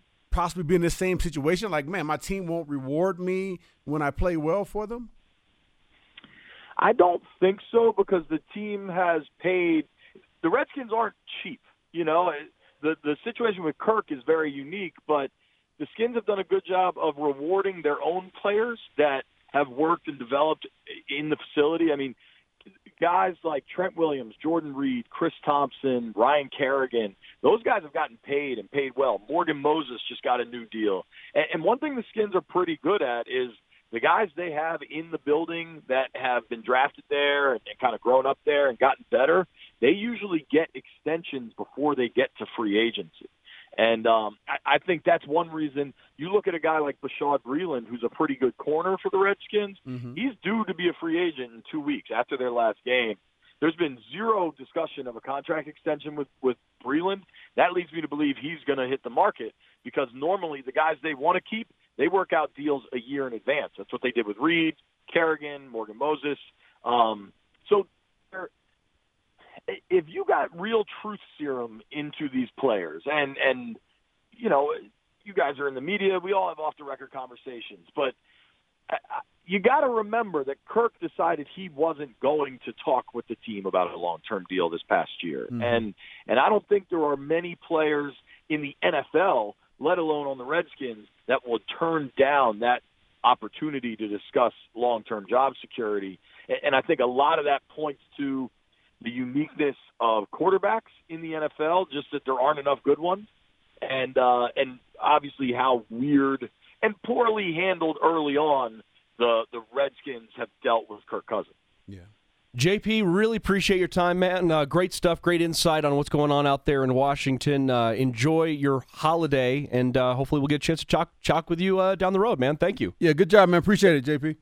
possibly be in the same situation. Like, man, my team won't reward me when I play well for them. I don't think so because the team has paid. The Redskins aren't cheap. You know, the the situation with Kirk is very unique, but the Skins have done a good job of rewarding their own players that have worked and developed in the facility. I mean, guys like Trent Williams, Jordan Reed, Chris Thompson, Ryan Kerrigan, those guys have gotten paid and paid well. Morgan Moses just got a new deal. And, and one thing the Skins are pretty good at is the guys they have in the building that have been drafted there and, and kind of grown up there and gotten better, they usually get extensions before they get to free agency. And um, I, I think that's one reason you look at a guy like Bashaud Breeland, who's a pretty good corner for the Redskins. He's due to be a free agent in two weeks after their last game. There's been zero discussion of a contract extension with with Breeland. That leads me to believe he's going to hit the market because normally the guys they want to keep, they work out deals a year in advance. That's what they did with Reed, Kerrigan, Morgan Moses. Um, so there- if you got real truth serum into these players and and you know you guys are in the media we all have off the record conversations but I- you got to remember that Kirk decided he wasn't going to talk with the team about a long-term deal this past year Mhm. and and I don't think there are many players in the NFL let alone on the Redskins that will turn down that opportunity to discuss long-term job security and, and I think a lot of that points to the uniqueness of quarterbacks in the NFL, just that there aren't enough good ones, and uh, and obviously how weird and poorly handled early on the the Redskins have dealt with Kirk Cousins. Yeah. JP, really appreciate your time, man. Uh, great stuff, great insight on what's going on out there in Washington. Uh, enjoy your holiday, and uh, hopefully we'll get a chance to chalk, chalk with you uh, down the road, man. Thank you. Yeah, good job, man. Appreciate it, JP.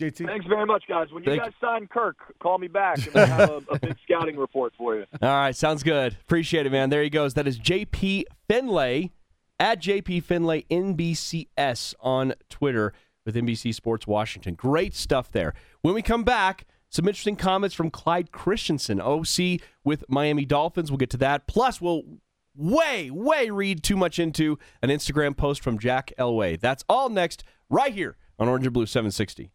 JT. Thanks very much, guys. When you Thank guys sign Kirk, call me back, and I'll have a, a big <laughs> scouting report for you. All right, sounds good. Appreciate it, man. There he goes. That is JP Finlay at JP Finlay NBCS on Twitter with NBC Sports Washington. Great stuff there. When we come back, some interesting comments from Clyde Christensen, OC with Miami Dolphins. We'll get to that. Plus, we'll way, way read too much into an Instagram post from Jack Elway. That's all next, right here on Orange and Blue 760.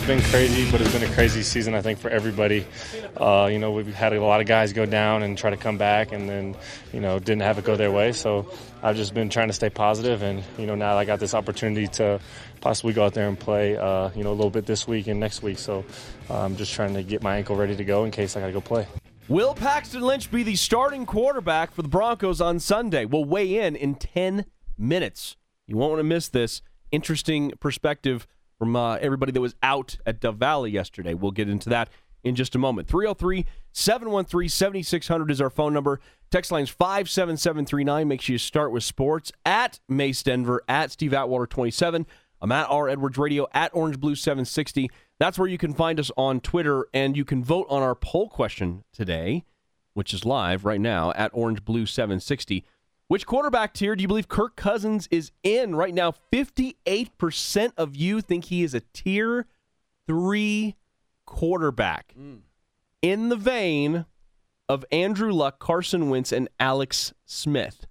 It's been crazy, but it's been a crazy season, I think, for everybody. Uh, you know, we've had a lot of guys go down and try to come back, and then, you know, didn't have it go their way. So I've just been trying to stay positive, and, you know, now I got this opportunity to possibly go out there and play, uh, you know, a little bit this week and next week. So uh, I'm just trying to get my ankle ready to go in case I got to go play. Will Paxton Lynch be the starting quarterback for the Broncos on Sunday? We'll weigh in in 10 minutes. You won't want to miss this. Interesting perspective from uh, everybody that was out at Dove Valley yesterday. We'll get into that in just a moment. 303 713 7600 is our phone number. Text lines 57739. Make sure you start with sports at Mace Denver, at Steve Atwater 27. I'm at R. Edwards Radio, at Orange Blue 760. That's where you can find us on Twitter, and you can vote on our poll question today, which is live right now at Orange Blue 760. Which quarterback tier do you believe Kirk Cousins is in right now? 58% of you think he is a tier three quarterback. Mm. In the vein of Andrew Luck, Carson Wentz, and Alex Smith.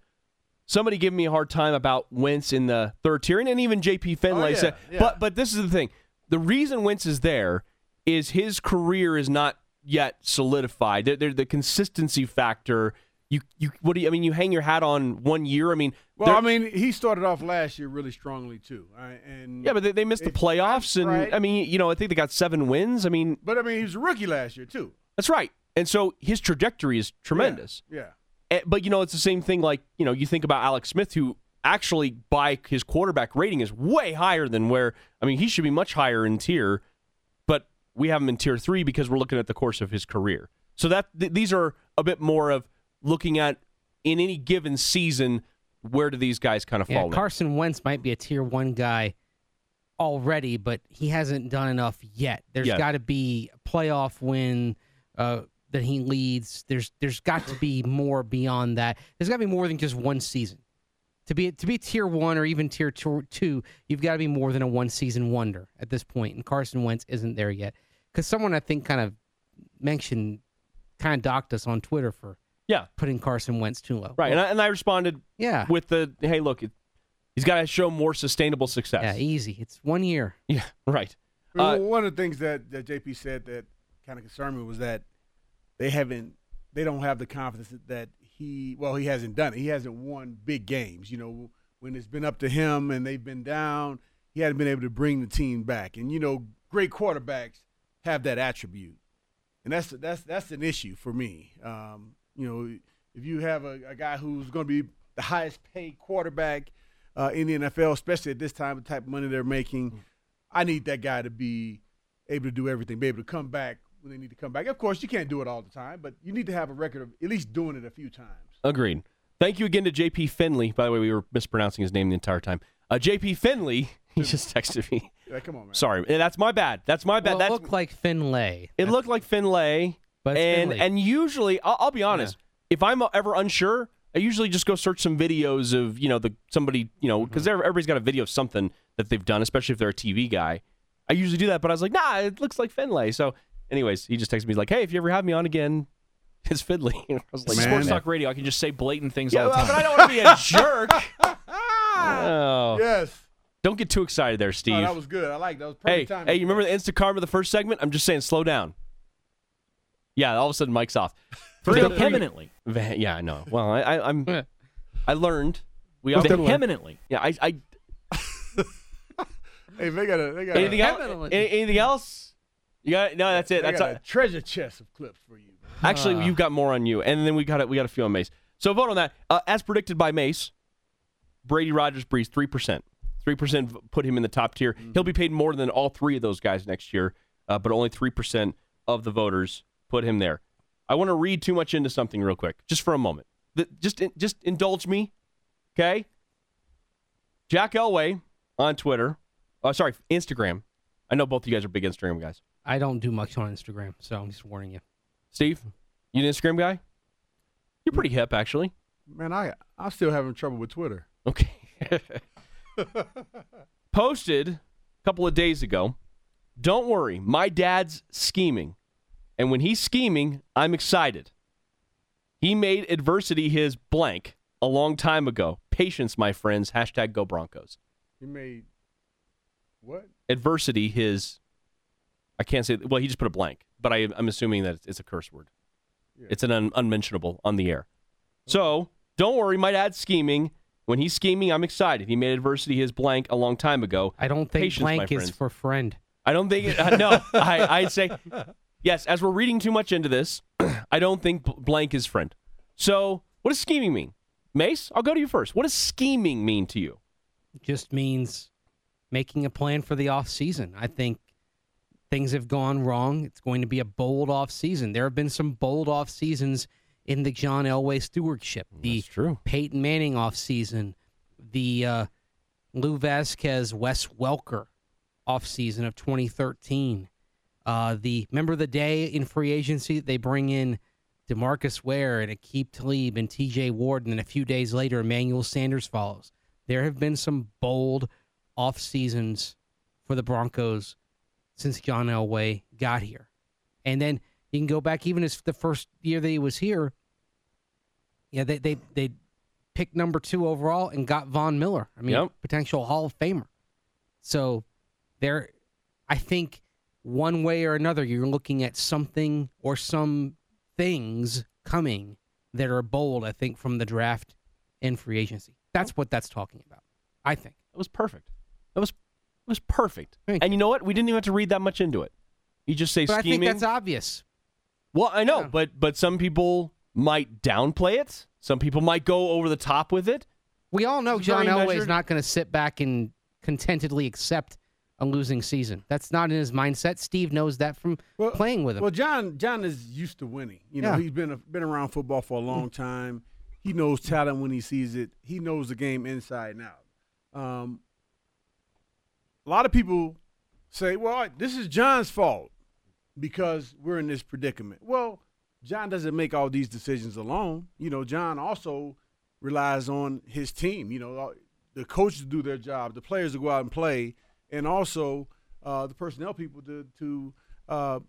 Somebody gave me a hard time about Wentz in the third tier, and even JP Finlay Oh, yeah, said. yeah. But but this is the thing: the reason Wentz is there is his career is not yet solidified. There- the consistency factor. You you what do you? I mean, you hang your hat on one year. I mean, Well, I mean, he started off last year really strongly too, right? and yeah, but they, they missed the playoffs, and right. I mean, you know, I think they got seven wins. I mean, But I mean, he was a rookie last year too. that's right. And so his trajectory is tremendous. Yeah. Eh, But you know, it's the same thing. Like you know, you think about Alex Smith, who actually by his quarterback rating is way higher than where I mean he should be much higher in tier, but we have him in tier three because we're looking at the course of his career. So that th- these are a bit more of looking at in any given season where do these guys kind of Yeah, fall in. Carson Wentz might be a tier one guy already, but he hasn't done enough yet. There's Yeah. got to be a playoff win uh, that he leads. There's there's got to be more beyond that. There's got to be more than just one season. To be to be tier one or even tier two, two you've got to be more than a one season wonder at this point. And Carson Wentz isn't there yet. Because someone I think kind of mentioned, kind of docked us on Twitter for yeah putting Carson Wentz too low. Right, and I, and I responded Yeah. with the hey look, it, he's got to show more sustainable success. Yeah, easy. It's one year. <laughs> Yeah, right. Well, Uh, one of the things that, that JP said that kind of concerned me was that they haven't, they don't have the confidence that he, well, he hasn't done it. He hasn't won big games. You know, when it's been up to him and they've been down, he hadn't been able to bring the team back. And you know, great quarterbacks have that attribute, and that's that's that's an issue for me. Um, you know, if you have a, a guy who's going to be the highest paid quarterback uh, in the NFL, especially at this time, the type of money they're making, I need that guy to be able to do everything, be able to come back when they need to come back. Of course, you can't do it all the time, but you need to have a record of at least doing it a few times. Agreed. Thank you again to JP Finley. By the way, we were mispronouncing his name the entire time. Uh, JP Finley, <laughs> he just texted me. Yeah, come on, man. Sorry, that's my bad. That's my bad. Well, it that's looked like Finlay. it looked like Finlay, But it's and Finley. and usually I'll, I'll be honest. If I'm ever unsure, I usually just go search some videos of you know the somebody you know mm-hmm. because everybody's got a video of something that they've done, especially if they're a TV guy. I usually do that, but I was like, nah, it looks like Finlay. So, anyways, he just texted me he's like, hey, if you ever have me on again, <laughs> it's Finley. <laughs> I was like, Sports Talk Radio, I can just say blatant things yeah, all the time. but I don't want to be a <laughs> jerk. oh. Yes. Don't get too excited there, Steve. Oh, that was good. I like that. Was hey, perfect time. hey, you remember the Insta Karma the first segment? I'm just saying, slow down. Yeah, all of a sudden, Mike's off. <laughs> Vehemently. Ve- Yeah, I know. Well, I, I, I'm. <laughs> I learned. We all Vehemently. Yeah, I. I <laughs> Hey, they got a, they got anything a, else? Any- Anything else? You got no. That's it. They That's got all. a treasure chest of clips for you. Actually, you've got more on you, and then we got it. We got a few on Mace. So vote on that. Uh, as predicted by Mace, Brady Rodgers Brees three percent. Three percent put him in the top tier. He'll be paid more than all three of those guys next year, uh, but only three percent of the voters put him there. I want to read too much into something real quick, just for a moment. The, just just indulge me, okay? Jack Elway on Twitter. Oh, sorry, Instagram. I know both of you guys are big Instagram guys. I don't do much on Instagram, so I'm just warning you. Steve, you an Instagram guy? You're pretty hip, actually. Man, I I'm still having trouble with Twitter. Okay. <laughs> Posted a couple of days ago. Don't worry, my dad's scheming. And when he's scheming, I'm excited. He made adversity his blank a long time ago. Patience, my friends. Hashtag go Broncos. He made what? Adversity his. I can't say. Well, he just put a blank, but I, I'm assuming that it's a curse word. It's an un, unmentionable on the air. So don't worry, might add scheming. When he's scheming, I'm excited. He made adversity his blank a long time ago. I don't think Patience, blank is for friend. I don't think. It, uh, no, I, I'd say <laughs> yes. As we're reading too much into this, <clears throat> I don't think blank is friend. So, what does scheming mean? Mace, I'll go to you first. What does scheming mean to you? just means making a plan for the off season. I think things have gone wrong. It's going to be a bold off season. There have been some bold off seasons in the John Elway stewardship. The true. Peyton Manning off season, the uh, Lou Vasquez, Wes Welker off season of 2013. Uh, the remember the day in free agency they bring in Demarcus Ware and Aqib Talib and T.J. Ward, and then a few days later Emmanuel Sanders follows. There have been some bold off seasons for the Broncos since John Elway got here, and then you can go back even as the first year that he was here. Yeah, they they they picked number two overall and got Von Miller. I mean, Yep. potential Hall of Famer. So there, I think one way or another, you're looking at something or some things coming that are bold. I think from the draft and free agency. That's what that's talking about. I think That was perfect. That was it was perfect. and you know what? We didn't even have to read that much into it. You just say But I scheming. think that's obvious. Well, I know, but but some people might downplay it. Some people might go over the top with it. We all know John Elway is not going to sit back and contentedly accept a losing season. That's not in his mindset. Steve knows that from playing with him. Well, John John is used to winning. You know, Yeah. he's been been around football for a long time. He knows talent when he sees it. He knows the game inside and out. Um, a lot of people say, "Well, this is John's fault because we're in this predicament." Well, John doesn't make all these decisions alone. You know, John also relies on his team. You know, the coaches do their job, the players to go out and play, and also uh, the personnel people to to uh,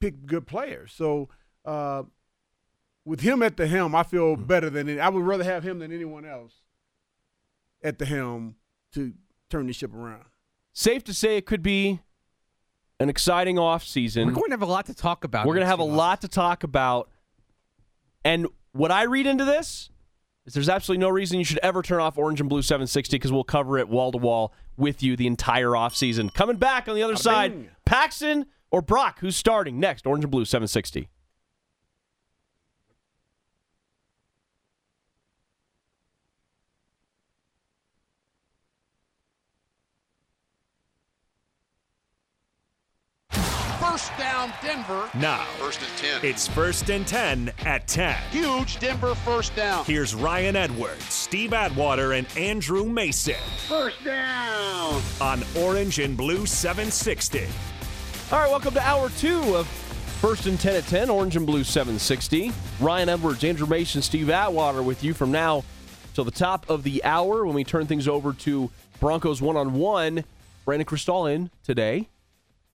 pick good players. So uh, with him at the helm, I feel better than any, I would rather have him than anyone else at the helm to turn the ship around. Safe to say it could be an exciting off season. We're going to have a lot to talk about. We're going to have a lot to talk about. And what I read into this is there's absolutely no reason you should ever turn off Orange and Blue 760 because we'll cover it wall to wall with you the entire offseason. Coming back on the other side, Paxton or Brock, who's starting next? Orange and Blue 760. First down, Denver. Now, First and 10. it's first and 10 at 10. Huge Denver first down. Here's Ryan Edwards, Steve Atwater, and Andrew Mason First down. on Orange and Blue 760. All right, welcome to hour two of First and 10 at 10, Orange and Blue 760. Ryan Edwards, Andrew Mason, Steve Atwater with you from now till the top of the hour when we turn things over to Broncos one on one. Brandon Krisztal in today.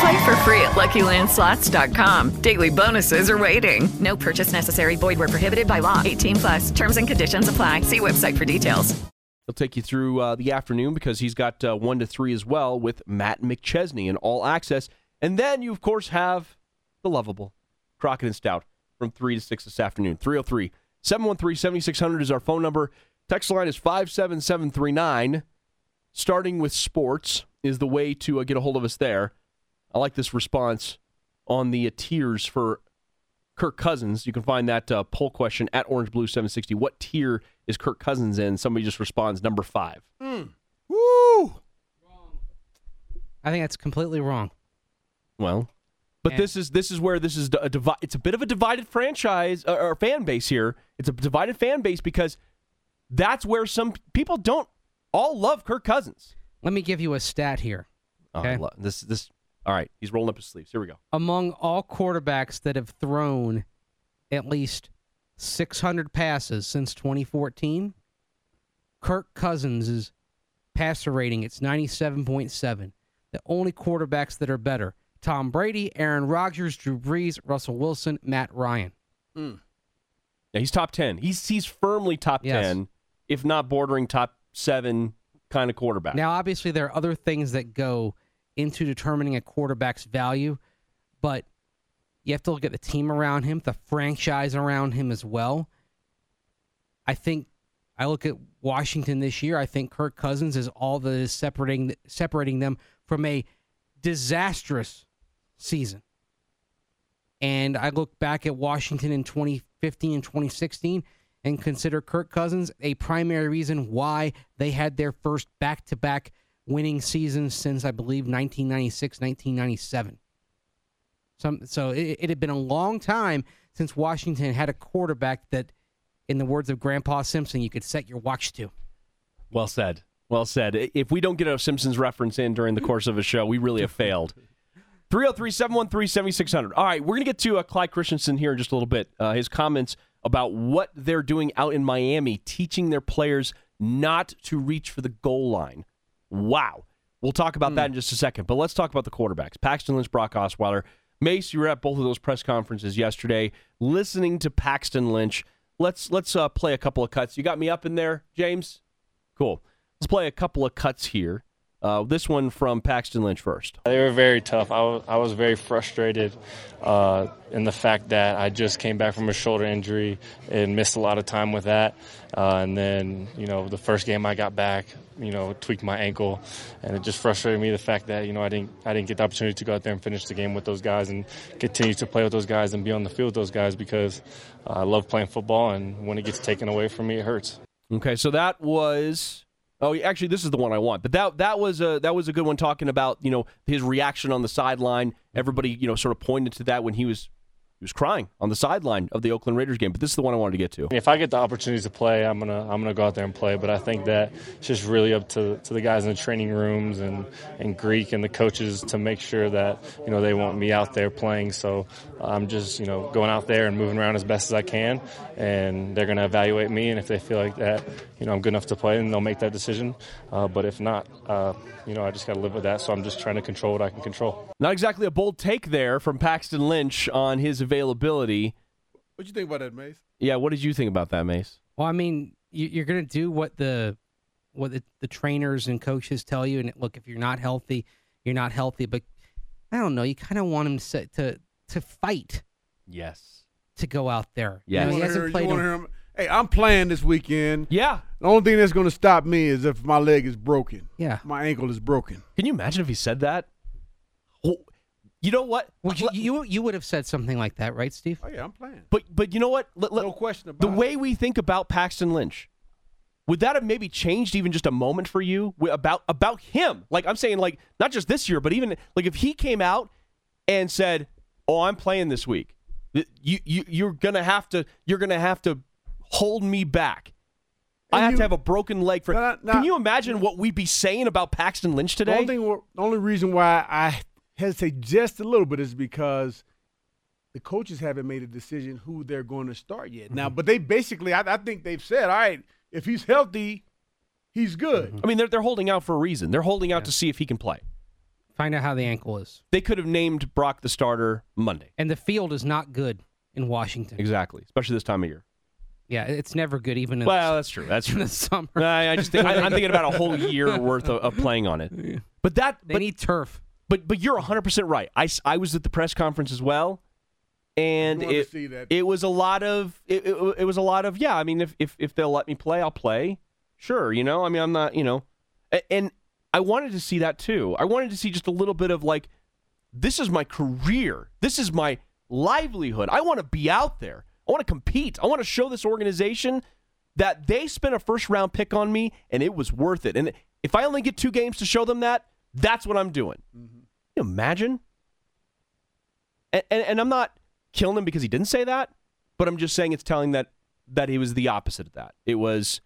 Play for free at LuckyLandSlots.com. Daily bonuses are waiting. No purchase necessary. Void where prohibited by law. 18 plus. Terms and conditions apply. See website for details. He'll take you through uh, the afternoon because he's got uh, one to three as well with Matt McChesney in all access. And then you, of course, have the lovable Crockett and Stout from 3 to 6 this afternoon. 303 713 7600 is our phone number. Text line is 57739. Starting with sports is the way to uh, get a hold of us there. I like this response on the uh, tiers for Kirk Cousins. You can find that uh, poll question at Orange Blue 760. What tier is Kirk Cousins in? Somebody just responds number five. Woo! I think that's completely wrong. Well, but And- this is this is where this is a divi- It's a bit of a divided franchise uh, or fan base here. It's a divided fan base because that's where some people don't all love Kirk Cousins. Let me give you a stat here. Oh, Okay. I love- this this. All right, he's rolling up his sleeves. Here we go. Among all quarterbacks that have thrown at least 600 passes since 2014, Kirk Cousins' passer rating it's 97.7. The only quarterbacks that are better: Tom Brady, Aaron Rodgers, Drew Brees, Russell Wilson, Matt Ryan. Hmm. Yeah, he's top ten. He's he's firmly top Yes. ten, if not bordering top seven kind of quarterback. Now, obviously, there are other things that go into determining a quarterback's value, but you have to look at the team around him, the franchise around him as well. I think I look at Washington this year. I think Kirk Cousins is all that is separating separating them from a disastrous season. And I look back at Washington in 2015 and 2016 and consider Kirk Cousins a primary reason why they had their first back to back winning season since, I believe, 1996, 1997. Some, so it, it had been a long time since Washington had a quarterback that, in the words of Grandpa Simpson, you could set your watch to. Well said. Well said. If we don't get a Simpsons reference in during the course of a show, we really have failed. <laughs> 303 713 7600. All right, we're going to get to uh, Clyde Christensen here in just a little bit. Uh, his comments about what they're doing out in Miami, teaching their players not to reach for the goal line. Wow. We'll talk about that in just a second. But let's talk about the quarterbacks. Paxton Lynch, Brock Osweiler. Mace, you were at both of those press conferences yesterday, listening to Paxton Lynch. Let's let's uh, play a couple of cuts. You got me up in there, James. Cool. Let's play a couple of cuts here Uh, this one from Paxton Lynch first. They were very tough. I was, I was very frustrated uh, in the fact that I just came back from a shoulder injury and missed a lot of time with that. Uh, and then, you know, the first game I got back, you know, tweaked my ankle, and it just frustrated me the fact that you know I didn't I didn't get the opportunity to go out there and finish the game with those guys and continue to play with those guys and be on the field with those guys because uh, I love playing football, and when it gets taken away from me, it hurts. Okay, so that was. Oh, actually, this is the one I want. But that that was a that was a good one talking about you know his reaction on the sideline. Everybody you know sort of pointed to that when he was he was crying on the sideline of the Oakland Raiders game. But this is the one I wanted to get to. If I get the opportunity to play, I'm gonna I'm gonna go out there and play. But I think that it's just really up to, to the guys in the training rooms and, and Greek and the coaches to make sure that you know they want me out there playing. So I'm just you know going out there and moving around as best as I can, and they're gonna evaluate me. And if they feel like that you know I'm good enough to play, then they'll make that decision. Uh, but if not, uh, you know I just got to live with that. So I'm just trying to control what I can control. Not exactly a bold take there from Paxton Lynch on his availability. What do you think about that, Mace? Yeah, what did you think about that, Mace? Well, I mean, you, you're going to do what the what the, the trainers and coaches tell you. And look, if you're not healthy, you're not healthy. But I don't know. You kind of want him to to to fight. Yes. To go out there. Yes. You know, he hasn't hear- played. you wanna a- hear him? Hey, I'm playing this weekend. Yeah. The only thing that's going to stop me is if my leg is broken. Yeah. My ankle is broken. Can you imagine if he said that? Well, you know what? Well, you, you you would have said something like that, right, Steve? Oh yeah, I'm playing. But but you know what? Let- let- No question about the it. way we think about Paxton Lynch. Would that have maybe changed even just a moment for you about about him? Like I'm saying, like not just this year, but even like if he came out and said, "Oh, I'm playing this week," you you you're gonna have to you're gonna have to hold me back. I have to have a broken leg for. Can you imagine what we'd be saying about Paxton Lynch The today? only, thing, the only reason why I hesitate just a little bit is because the coaches haven't made a decision who they're going to start yet. Now, Mm-hmm. but they basically, I, I think they've said, all right, if he's healthy, he's good. I mean, they're they're holding out for a reason. They're holding out to see if he can play. Find out how the ankle is. They could have named Brock the starter Monday. And the field is not good in Washington. Exactly, especially this time of year. Yeah, it's never good, even in Well, that's true. That's <laughs> in true. the summer. I, I just think I, I'm thinking about a whole <laughs> year worth of, of playing on it. But that They but, need turf. But but you're 100 percent right. I, I was at the press conference as well, and You wanted to it it was a lot of it, it, it was a lot of yeah. I mean, if, if if they'll let me play, I'll play. Sure, you know. I mean, I'm not you know, and I wanted to see that too. I wanted to see just a little bit of like, this is my career. This is my livelihood. I want to be out there. I want to compete. I want to show this organization that they spent a first round pick on me and it was worth it. And if I only get two games to show them that, that's what I'm doing. Mm-hmm. Can you imagine? And, and, and I'm not killing him because he didn't say that, but I'm just saying it's telling that that he was the opposite of that. It was,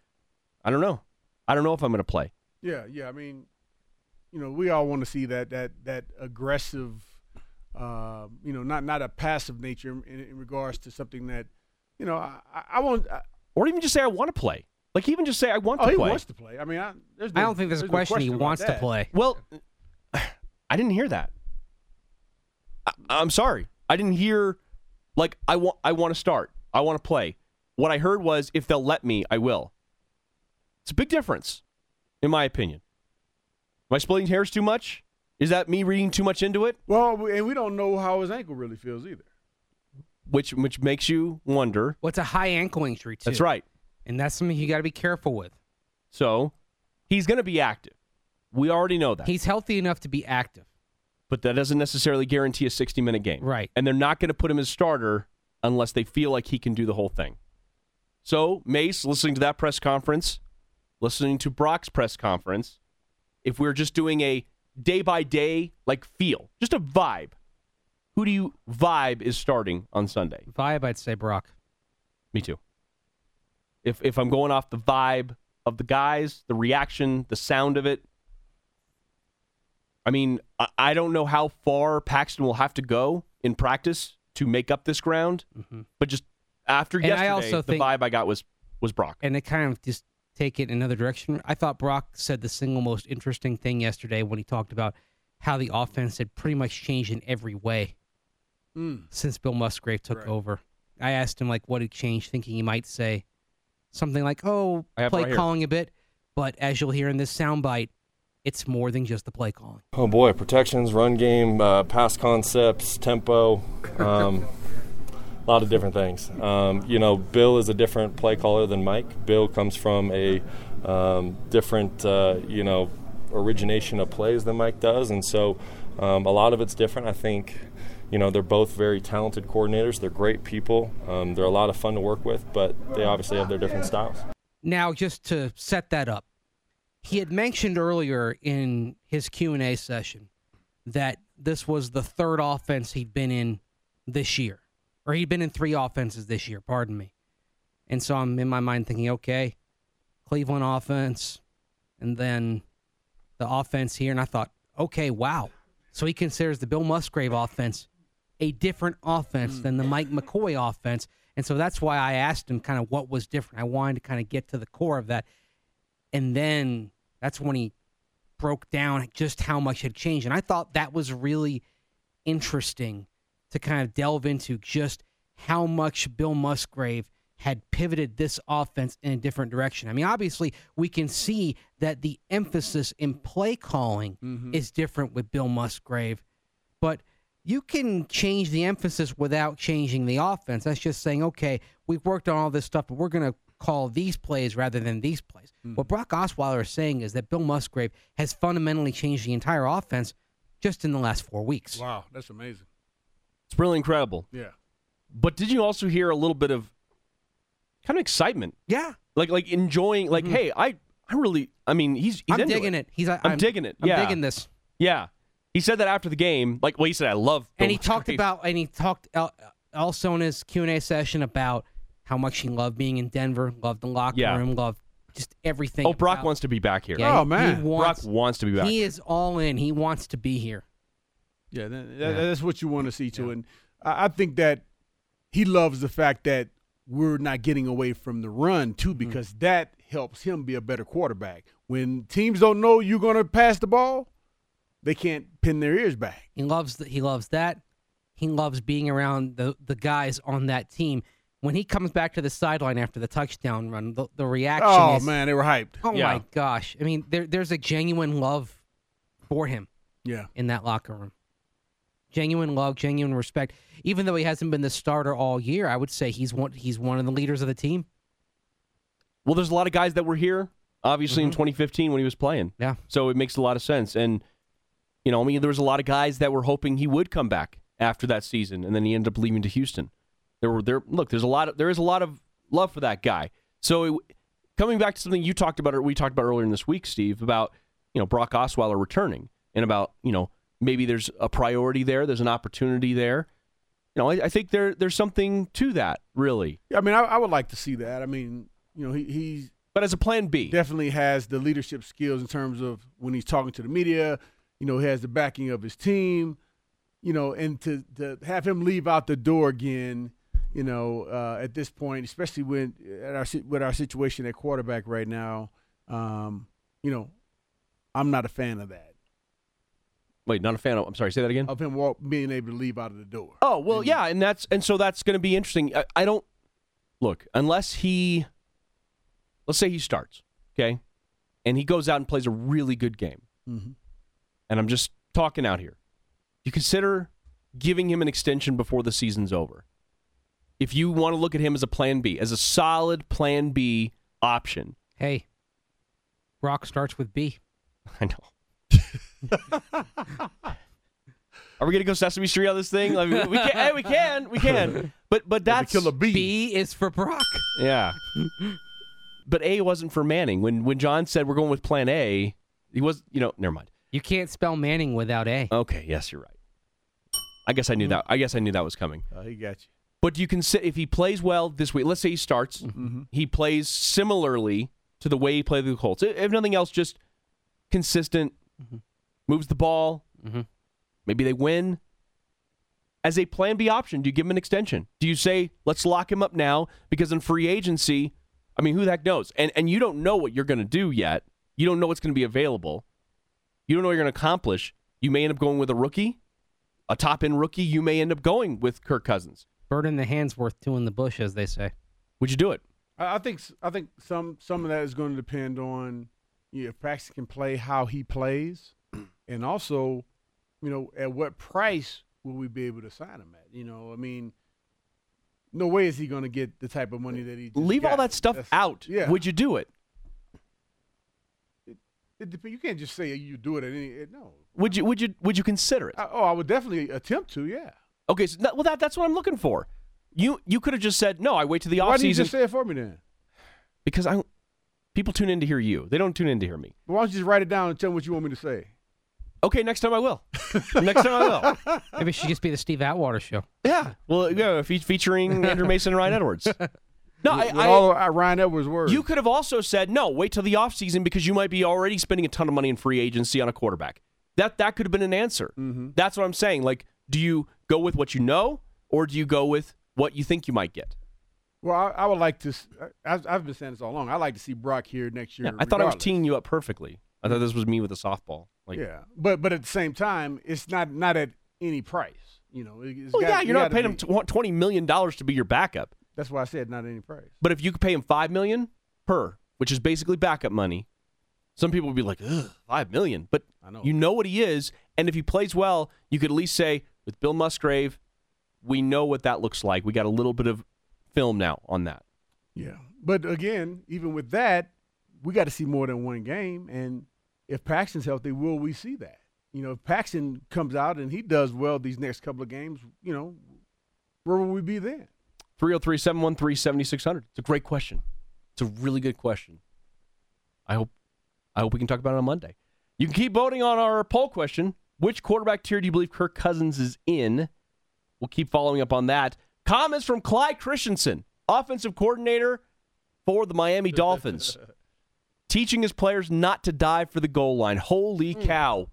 I don't know. I don't know if I'm going to play. Yeah, yeah. I mean, you know, we all want to see that that that aggressive, uh, you know, not not a passive nature in, in regards to something that, you know, I, I- want. I, Or even just say I want to play. Like even just say I want oh, to he play. wants to play. I mean, I, there's I don't think there's a no question he about wants to play. Well, <sighs> I didn't hear that. I, I'm sorry. I didn't hear like I want I want to start. I want to play. What I heard was if they'll let me, I will. It's a big difference, in my opinion. Am I splitting hairs too much? Is that me reading too much into it? Well, and we don't know how his ankle really feels either. Which which makes you wonder. Well, a high ankle injury too. That's right. And that's something you got to be careful with. So he's going to be active. We already know that. He's healthy enough to be active. but that doesn't necessarily guarantee a 60 minute game. Right. And they're not going to put him as starter unless they feel like he can do the whole thing. So, Mace, listening to that press conference, listening to Brock's press conference, if we're just doing a day by day, like feel, just a vibe, who do you vibe is starting on Sunday? Vibe, I'd say Brock. Me too. If if I'm going off the vibe of the guys, the reaction, the sound of it. I mean, I, I don't know how far Paxton will have to go in practice to make up this ground, but just after And I yesterday, also the think- vibe I got was was Brock. And it kind of just take it in another direction. I thought Brock said the single most interesting thing yesterday when he talked about how the offense had pretty much changed in every way Mm. since Bill Musgrave took over. I asked him like what had changed, thinking he might say something like, "Oh, I play right here. calling a bit," but as you'll hear in this soundbite, it's more than just the play calling. Oh boy, protections, run game, uh, pass concepts, tempo, um, a <laughs> lot of different things. Um, you know, Bill is a different play caller than Mike. Bill comes from a um, different, uh, you know, origination of plays than Mike does, and so um, a lot of it's different. I think. You know, they're both very talented coordinators. They're great people. Um, they're a lot of fun to work with, but they obviously have their different styles. Now, just to set that up, he had mentioned earlier in his Q&A session that this was the third offense he'd been in this year or he'd been in three offenses this year, pardon me. And so I'm in my mind thinking, okay, Cleveland offense and then the offense here and I thought, okay, wow. So he considers the Bill Musgrave offense a different offense mm. than the Mike McCoy offense. And so that's why I asked him kind of what was different. I wanted to kind of get to the core of that. And then that's when he broke down just how much had changed. And I thought that was really interesting to kind of delve into just how much Bill Musgrave had pivoted this offense in a different direction. I mean, obviously, we can see that the emphasis in play calling mm-hmm. is different with Bill Musgrave, but you can change the emphasis without changing the offense. That's just saying, okay, we've worked on all this stuff, but we're going to call these plays rather than these plays. Hmm. What Brock Osweiler is saying is that Bill Musgrave has fundamentally changed the entire offense just in the last four weeks. Wow, that's amazing. It's really incredible. Yeah. But did you also hear a little bit of kind of excitement? Yeah. Like like enjoying like, mm-hmm. hey, I I really I mean he's, he's I'm into digging it. He's I- I'm, I'm- digging it. I'm digging this. Yeah. He said that after the game. Like well he said I love and Bill he <laughs> talked about and he talked al- also in his q&a session about how much he loved being in denver loved the locker Yeah. room loved just everything Oh, Brock about- wants to be back here. Yeah, Oh, he- man. he wants, Brock wants to be back. he is all in he wants to be here Yeah, that, that- that's what you want to see too. And I, I think that he loves the fact that we're not getting away from the run too, Mm-hmm. because that helps him be a better quarterback. When teams don't know you're going to pass the ball, they can't pin their ears back. he loves the, he loves that he loves being around the the guys on that team when he comes back to the sideline after the touchdown run the, the reaction Oh is man, they were hyped. oh Yeah. my gosh i mean there, there's a genuine love for him Yeah. in that locker room. Genuine love, genuine respect. Even though he hasn't been the starter all year, I would say he's one he's one of the leaders of the team. Well, there's a lot of guys that were here, obviously, in mm-hmm. 2015 when he was playing. Yeah. So it makes a lot of sense. And, you know, I mean, there was a lot of guys that were hoping he would come back after that season, and then he ended up leaving to Houston. There were there. Look, there's a lot of there is a lot of love for that guy. So it, coming back to something you talked about or we talked about earlier in this week, Steve, about you know Brock Osweiler returning and about you know maybe there's a priority there, there's an opportunity there. You know, I, I think there there's something to that, really. Yeah, I mean, I, I would like to see that. I mean, you know, he, he's But as a plan B, definitely has the leadership skills in terms of when he's talking to the media. You know, he has the backing of his team. You know, and to to have him leave out the door again. You know, uh, at this point, especially when at our with our situation at quarterback right now, um, you know, I'm not a fan of that. wait, not a fan of. I'm sorry, say that again. Of him walk, being able to leave out of the door. Oh well, yeah, and that's and so that's going to be interesting. I, I don't look unless he, let's say he starts, okay, and he goes out and plays a really good game, Mhm. And I'm just talking out here. You consider giving him an extension before the season's over. If you want to look at him as a plan B, as a solid plan B option, Hey, Rock starts with B. <laughs> I know. Are we gonna go Sesame Street on this thing? I mean, we can. hey, we can. We can. But but that's kill a bee. B is for Brock. Yeah. <laughs> but A wasn't for Manning. When when John said we're going with Plan A, he was. You know, never mind. You can't spell Manning without A. Okay. Yes, you're right. I guess I knew mm-hmm. that. I guess I knew that was coming. Uh, he got you. But you can sit if he plays well this week. Let's say he starts. Mm-hmm. Mm-hmm. He plays similarly to the way he played the Colts. If nothing else, just consistent. Moves the ball. Maybe they win. As a Plan B option, do you give him an extension? Do you say let's lock him up now because in free agency, I mean, who the heck knows? And and you don't know what you're going to do yet. You don't know what's going to be available. You don't know what you're going to accomplish. You may end up going with a rookie, a top end rookie. You may end up going with Kirk Cousins. Bird in the hand's worth two in the bush, as they say. Would you do it? I I think s- I think some some of that is going to depend on you know, if Paxton can play how he plays, <clears throat> and also, you know, at what price will we be able to sign him at? You know, I mean, no way is he going to get the type of money that he just Leave all that stuff That's- out. Yeah, Would you do it? It dep- you can't just say you do it at any. It, no. Would you? Would you? Would you consider it? I, oh, I would definitely attempt to. Yeah. Okay, so that, well, that that's what I'm looking for. You you could have just said no. I wait to the Why off didn't you season just say it for me then? because I people tune in to hear you. They don't tune in to hear me. Why don't you just write it down and tell me what you want me to say? Okay, next time I will. next time I will. <laughs> Maybe it should just be the Steve Atwater show. Yeah. Well, yeah, fe- featuring Andrew Mason and Ryan Edwards. <laughs> No, I, With I all of uh, Ryan Edwards' words. You could have also said no. Wait till the offseason because you might be already spending a ton of money in free agency on a quarterback. That that could have been an answer. Mm-hmm. That's what I'm saying. Like, do you go with what you know, or do you go with what you think you might get? Well, I, I would like to. I- I've, I've been saying this all along. I'd like to see Brock here next year. Yeah, I thought I was teeing you up perfectly. I thought this was me with a softball. Like, yeah, but but at the same time, it's not not at any price. You know. It's well, got, yeah, you're not paying him be- tw- twenty million dollars to be your backup. That's why I said not any price. But if you could pay him five million per, which is basically backup money, some people would be like, Ugh, five million. But know. you know what he is, and if he plays well, you could at least say with Bill Musgrave, we know what that looks like. We got a little bit of film now on that. Yeah, but again, even with that, we got to see more than one game. And if Paxton's healthy, will we see that? You know, if Paxton comes out and he does well these next couple of games, you know, where will we be then? 303 713 7600. It's a great question. It's a really good question. I hope I hope we can talk about it on Monday. You can keep voting on our poll question. Which quarterback tier do you believe Kirk Cousins is in? We'll keep following up on that. Comments from Clyde Christensen, offensive coordinator for the Miami <laughs> Dolphins. Teaching his players not to dive for the goal line. Holy hmm. cow.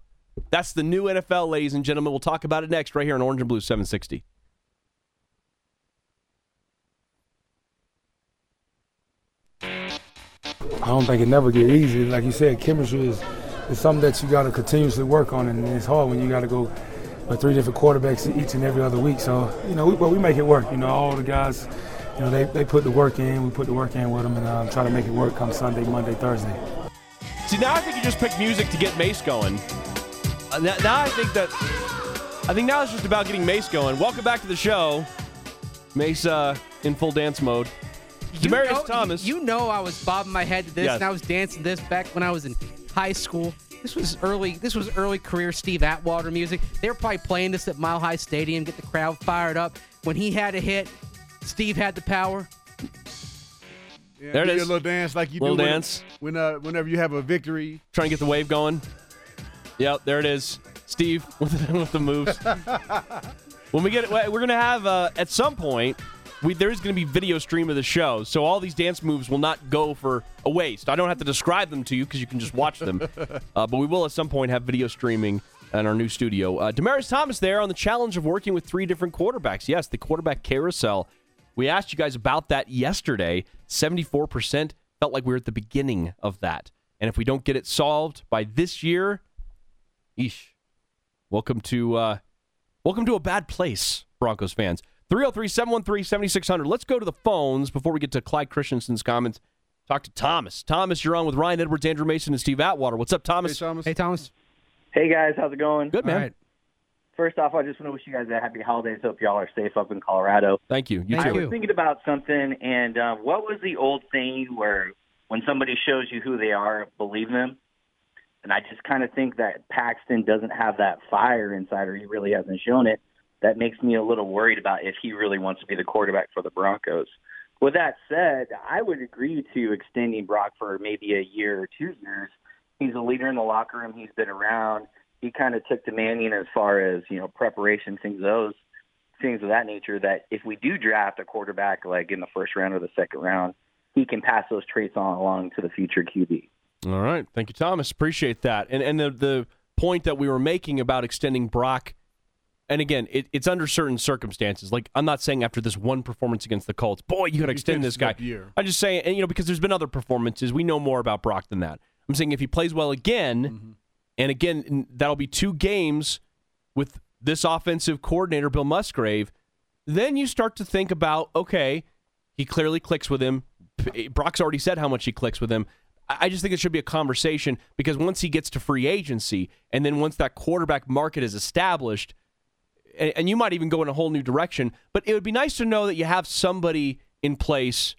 That's the new NFL, ladies and gentlemen. We'll talk about it next right here on Orange and Blue 760. I don't think it never get easy. Like you said, chemistry is, is something that you got to continuously work on, and it's hard when you got to go with three different quarterbacks each and every other week. So you know, we, but we make it work. You know, all the guys, you know, they, they put the work in. We put the work in with them, and um, try to make it work come Sunday, Monday, Thursday. See, now I think you just picked music to get Mace going. Uh, now, now I think that I think now it's just about getting Mace going. Welcome back to the show, Mace uh, in full dance mode. You Demaryius know, Thomas. You know I was bobbing my head to this, Yes. and I was dancing this back when I was in high school. This was early. This was early career Steve Atwater music. They were probably playing this at Mile High Stadium, get the crowd fired up. When he had a hit, Steve had the power. Yeah, There it do your little dance like you Little do when- dance. when uh, whenever you have a victory. trying to get the wave going. Yep, there it is. Steve <laughs> with, with the moves. <laughs> when we get it, we're going to have uh, at some point. We, there is going to be video stream of the show, so all these dance moves will not go for a waste. I don't have to describe them to you because you can just watch them. <laughs> uh, but we will at some point have video streaming in our new studio. Uh, Demaryius Thomas there on the challenge of working with three different quarterbacks. Yes, the quarterback carousel. We asked you guys about that yesterday. 74% felt like we were at the beginning of that. And if we don't get it solved by this year, eesh. Welcome to uh, welcome to a bad place, Broncos fans. 303-713-7600. Let's go to the phones before we get to Clyde Christensen's comments. Talk to Thomas. Thomas, you're on with Ryan Edwards, Andrew Mason, and Steve Atwater. What's up, Thomas? Hey, Thomas. Hey, Thomas. Hey guys, how's it going? Good, man. First off, I just want to wish you guys a happy holidays. Hope y'all are safe up in Colorado. Thank you. You I too. was thinking about something, and uh, what was the old saying where when somebody shows you who they are, believe them? And I just kind of think that Paxton doesn't have that fire inside, or he really hasn't shown it. That makes me a little worried about if he really wants to be the quarterback for the Broncos. With that said, I would agree to extending Brock for maybe a year or two years. He's a leader in the locker room. He's been around. He kind of took to Manning as far as you know preparation, things those things of that nature. That if we do draft a quarterback like in the first round or the second round, he can pass those traits on along to the future QB. All right. Thank you, Thomas. Appreciate that. And and the the point that we were making about extending Brock, and again, it, it's under certain circumstances. Like I'm not saying after this one performance against the Colts, boy, you got to extend this guy. I'm just saying, and you know, because there's been other performances, we know more about Brock than that. I'm saying if he plays well again, Mm-hmm. and again, that'll be two games with this offensive coordinator, Bill Musgrave. Then you start to think about, okay, he clearly clicks with him. Brock's already said how much he clicks with him. I I just think it should be a conversation because once he gets to free agency, and then once that quarterback market is established, and, and you might even go in a whole new direction. But it would be nice to know that you have somebody in place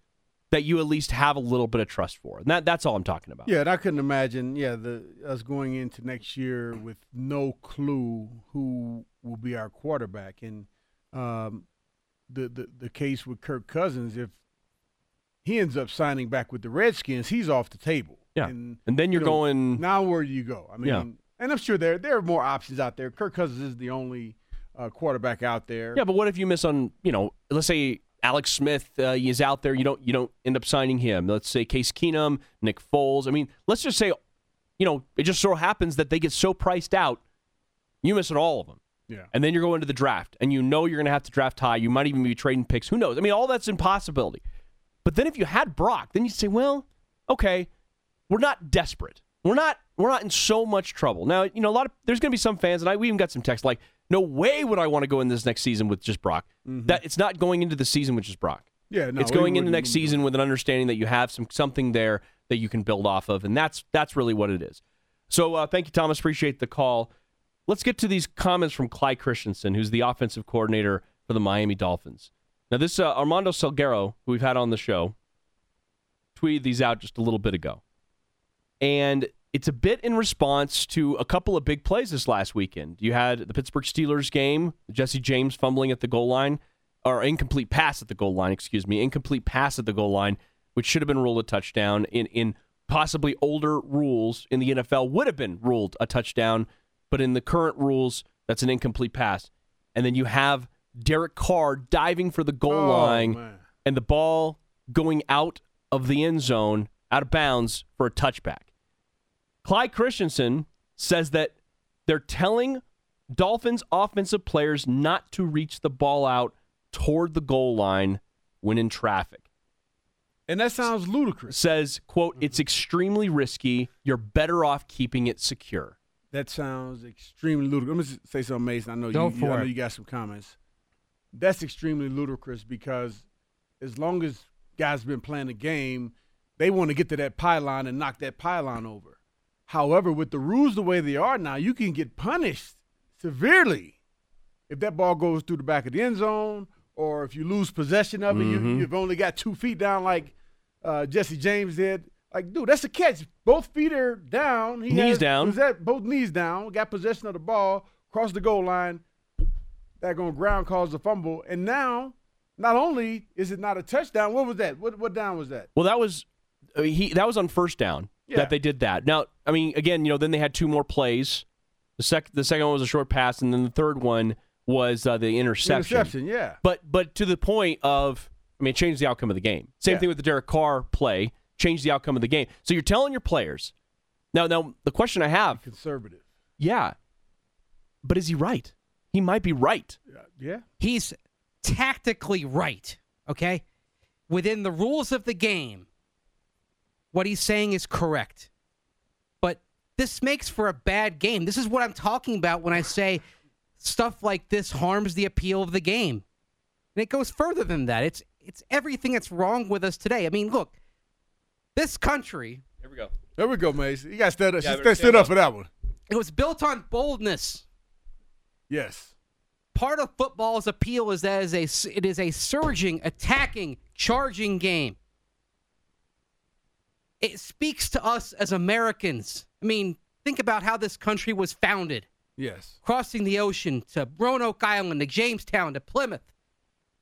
that you at least have a little bit of trust for. And that, that's all I'm talking about. Yeah, and I couldn't imagine, yeah, the us going into next year with no clue who will be our quarterback. And um, the, the the case with Kirk Cousins, if he ends up signing back with the Redskins, he's off the table. Yeah. And, And then you're you know, going. now where do you go? I mean, Yeah. and I'm sure there there are more options out there. Kirk Cousins is the only uh, quarterback out there. Yeah, but what if you miss on, you know, let's say Alex Smith uh, is out there, you don't you don't end up signing him. Let's say Case Keenum, Nick Foles. I mean, let's just say, you know, it just so happens that they get so priced out, you miss on all of them. Yeah. And then you're going to the draft, and you know you're going to have to draft high. You might even be trading picks. Who knows? I mean, all that's impossibility. But then if you had Brock, then you'd say, well, okay, we're not desperate. We're not we're not in so much trouble. Now, you know, a lot of there's going to be some fans, and I we even got some text like, no way would I want to go in this next season with just Brock. That it's not going into the season with just Brock. Yeah, no, it's going into next season with an understanding that you have some something there that you can build off of, and that's that's really what it is. So uh, thank you, Thomas. Appreciate the call. Let's get to these comments from Clyde Christensen, who's the offensive coordinator for the Miami Dolphins. Now, this uh, Armando Salguero, who we've had on the show, tweeted these out just a little bit ago, and it's a bit in response to a couple of big plays this last weekend. You had the Pittsburgh Steelers game, Jesse James fumbling at the goal line, or incomplete pass at the goal line, excuse me, incomplete pass at the goal line, which should have been ruled a touchdown in in possibly older rules in the NFL would have been ruled a touchdown, but in the current rules, that's an incomplete pass. And then you have Derek Carr diving for the goal Oh, line man. and the ball going out of the end zone, out of bounds for a touchback. Clyde Christensen says that they're telling Dolphins offensive players not to reach the ball out toward the goal line when in traffic. And that sounds ludicrous. Says, quote, mm-hmm. it's extremely risky. You're better off keeping it secure. That sounds extremely ludicrous. Let me say something, Mason. I know Go you, you, for I know you got some comments. That's extremely ludicrous because as long as guys been playing the game, they want to get to that pylon and knock that pylon over. However, with the rules the way they are now, you can get punished severely if that ball goes through the back of the end zone or if you lose possession of it. You, Mhm. you've only got two feet down like uh, Jesse James did. Like, dude, that's a catch. Both feet are down. He Knees has- down. was that both knees down. Got possession of the ball, crossed the goal line. That going ground caused a fumble, and now, not only is it not a touchdown. What was that? What what down was that? Well, that was uh, he. That was on first down Yeah. that they did that. Now, I mean, again, you know, then they had two more plays. The sec, the second one was a short pass, and then the third one was uh, the interception. Interception, yeah. But but to the point of, I mean, it changed the outcome of the game. Same Yeah. thing with the Derek Carr play, changed the outcome of the game. So you're telling your players. Now, now the question I have, Conservative. yeah, but is he right? He might be right. Yeah. He's tactically right, okay? Within the rules of the game, what he's saying is correct. But this makes for a bad game. This is what I'm talking about when I say stuff like this harms the appeal of the game. And it goes further than that. It's it's everything that's wrong with us today. I mean, look, this country Here we go. There we go, Mason. You got to stand up. Yeah, stand, better stand stand up up. for that one. it was built on boldness. Yes. part of football's appeal is that it is a it is a surging, attacking, charging game. It speaks to us as Americans. I mean, think about how this country was founded. Yes. Crossing the ocean to Roanoke Island to Jamestown to Plymouth,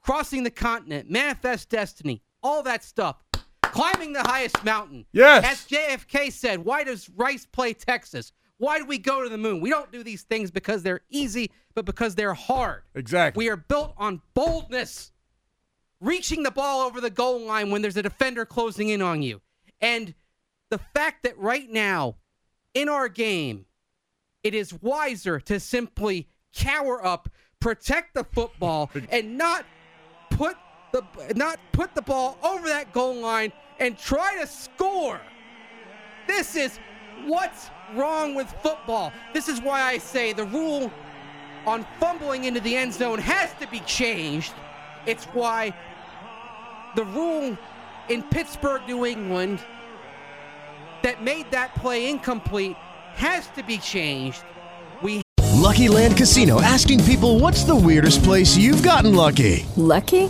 crossing the continent, manifest destiny, all that stuff. Climbing the highest mountain. Yes. As JFK said, why does Rice play Texas? Why do we go to the moon? We don't do these things because they're easy, but because they're hard. Exactly. We are built on boldness, reaching the ball over the goal line when there's a defender closing in on you. And the fact that right now in our game, it is wiser to simply cower up, protect the football, <laughs> and not put the not put the ball over that goal line and try to score. This is what's wrong with football. This is why I say the rule on fumbling into the end zone has to be changed. It's why the rule in Pittsburgh, New England, that made that play incomplete has to be changed. We Lucky Land Casino asking people what's the weirdest place you've gotten lucky? Lucky?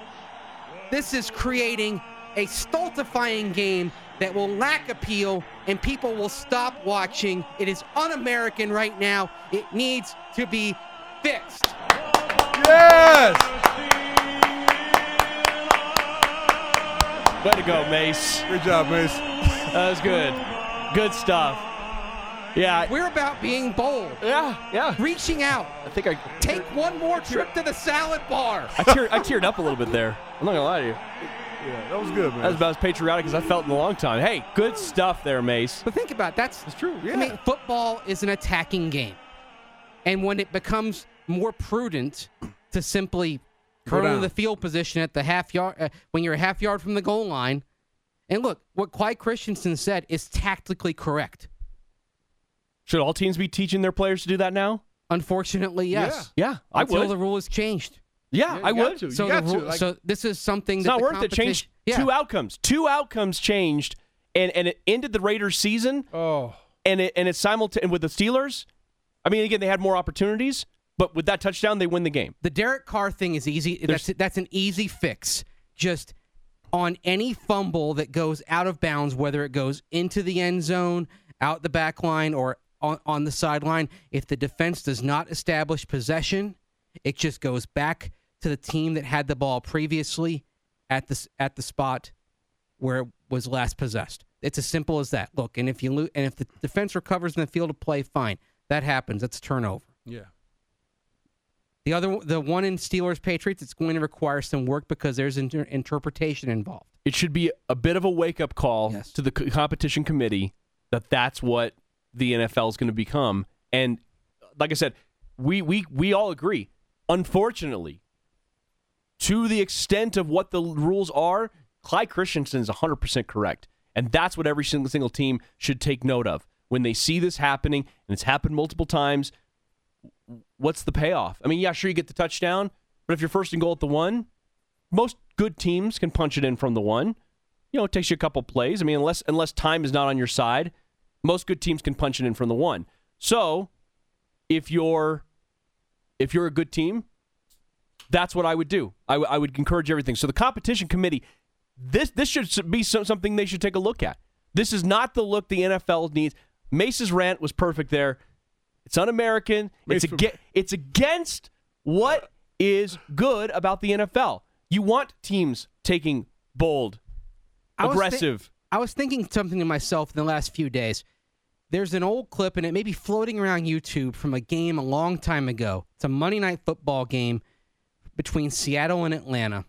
this is creating a stultifying game that will lack appeal and people will stop watching. It is un American right now. It needs to be fixed. Yes! Way to go, Mace. Good job, Mace. That was good. Good stuff. Yeah. We're about being bold. Yeah, yeah. Reaching out. I think I Take one more trip to the salad bar. I, tear, I teared up a little bit there. I'm not gonna lie to you. Yeah, that was good, man. That was about as patriotic as I felt in a long time. Hey, good stuff there, Mace. But think about it, that's It's true. Yeah. I mean, football is an attacking game. And when it becomes more prudent to simply Go turn the field position at the half yard, uh, when you're a half yard from the goal line, and look, what Clyde Christensen said is tactically correct. Should all teams be teaching their players to do that now? Unfortunately, yes. Yeah, I Until would. the rule is changed. yeah, Yeah, I would. to. You So, got the to, rule, like- so this is something It's that not the worth it. competition- Change Yeah. two outcomes. Two outcomes changed, and and it ended the Raiders' season, Oh. and it and it's simultaneous with the Steelers. I mean, again, they had more opportunities, but with that touchdown, they win the game. The Derek Carr thing is easy. That's that's an easy fix. Just on any fumble that goes out of bounds, whether it goes into the end zone, out the back line, or on, on the sideline, if the defense does not establish possession, it just goes back to the team that had the ball previously at the at the spot where it was last possessed. It's as simple as that. Look, and if you lo- and if the defense recovers in the field of play, fine. That happens. That's a turnover. Yeah. The other, the one in Steelers Patriots, it's going to require some work because there's inter- interpretation involved. It should be a bit of a wake up call Yes. to the c- competition committee that that's what the NFL is going to become. And like I said, we we we all agree. Unfortunately, to the extent of what the rules are, Clyde Christensen is 100% correct. And that's what every single, single team should take note of. When they see this happening, and it's happened multiple times, what's the payoff? I mean, yeah, sure, you get the touchdown, but if you're first and goal at the one, most good teams can punch it in from the one. You know, it takes you a couple plays. I mean, unless unless time is not on your side, most good teams can punch it in from the one. So, if you're if you're a good team, that's what I would do. I, w- I would encourage everything. So the competition committee, this this should be some, something they should take a look at. This is not the look the NFL needs. Mace's rant was perfect there. It's un-American. It's Mace- aga- it's against what is good about the NFL. You want teams taking bold, I was thi- aggressive. I was thinking something to myself in the last few days. There's an old clip, and it may be floating around YouTube from a game a long time ago. It's a Monday night football game between Seattle and Atlanta.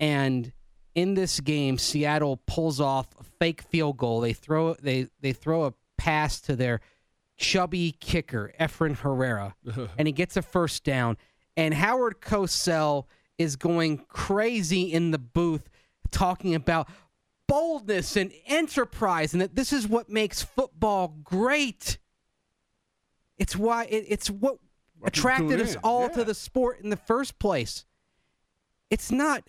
And in this game, Seattle pulls off a fake field goal. They throw they they throw a pass to their chubby kicker, Efren Herrera, <laughs> and he gets a first down. And Howard Cosell is going crazy in the booth talking about boldness and enterprise and that this is what makes football great. It's why it, it's what attracted us in, all yeah. to the sport in the first place. It's not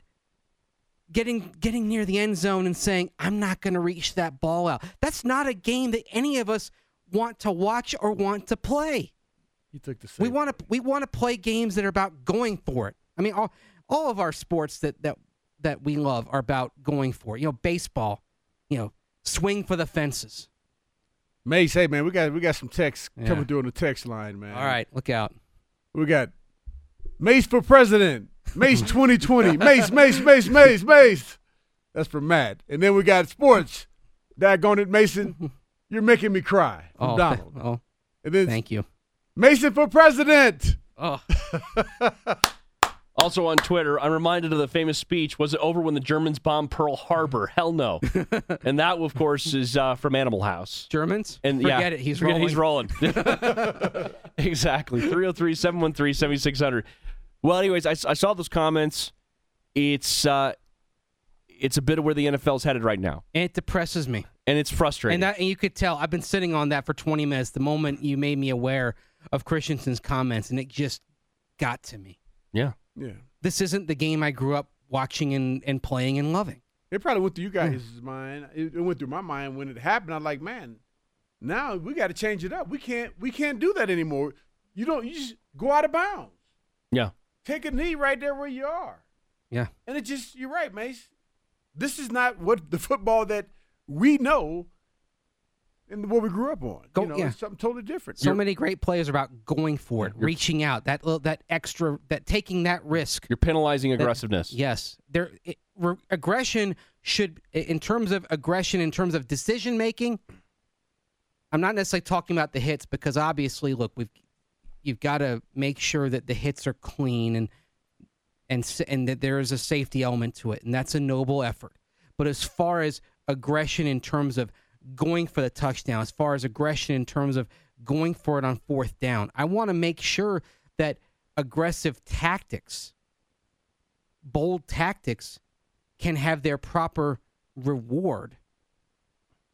getting getting near the end zone and saying I'm not going to reach that ball out. That's not a game that any of us want to watch or want to play. He took the We want to we want to play games that are about going for it. I mean, all all of our sports that that that we love are about going for. You know, baseball, you know, swing for the fences. Mace, hey man, we got we got some texts Yeah. coming through on the text line, man. All right, look out. We got Mace for president. Mace <laughs> 2020. Mace, Mace, Mace, Mace, Mace. That's for Matt. And then we got sports. Daggone it, Mason. <laughs> You're making me cry. From Oh, <laughs> Donald. oh, And then thank you. Mason for president. Oh, Also on Twitter, I'm reminded of the famous speech. Was it over when the Germans bombed Pearl Harbor? Hell no. <laughs> and that, of course, is uh, from Animal House. Germans? And Forget yeah, it, he's forget He's rolling. rolling. <laughs> exactly. 303 713 7600. Well, anyways, I, I saw those comments. It's uh, it's a bit of where the NFL's headed right now, And it depresses me. and it's frustrating. And that and you could tell I've been sitting on that for 20 minutes the moment you made me aware of Christensen's comments and it just got to me. yeah. Yeah. This isn't the game I grew up watching and, and playing and loving. It probably went through you mm. guys' mind. It, it went through my mind when it happened. I'm like, man, now we got to change it up. We can't we can't do that anymore. You don't. You just go out of bounds. Yeah. Take a knee right there where you are. Yeah. And it just you're right, Mace. This is not what the football that we know and what we grew up on. Go- you know, yeah. it's something totally different. So many great players are about going for it, reaching out, that little, that extra, that taking that risk. You're penalizing That- aggressiveness. yes, there it, re- aggression should, in terms of aggression, in terms of decision making. I'm not necessarily talking about the hits because obviously, look, we've you've got to make sure that the hits are clean and and and that there is a safety element to it, and that's a noble effort. But as far as aggression in terms of going for the touchdown, as far as aggression in terms of going for it on fourth down, I want to make sure that aggressive tactics, bold tactics, can have their proper reward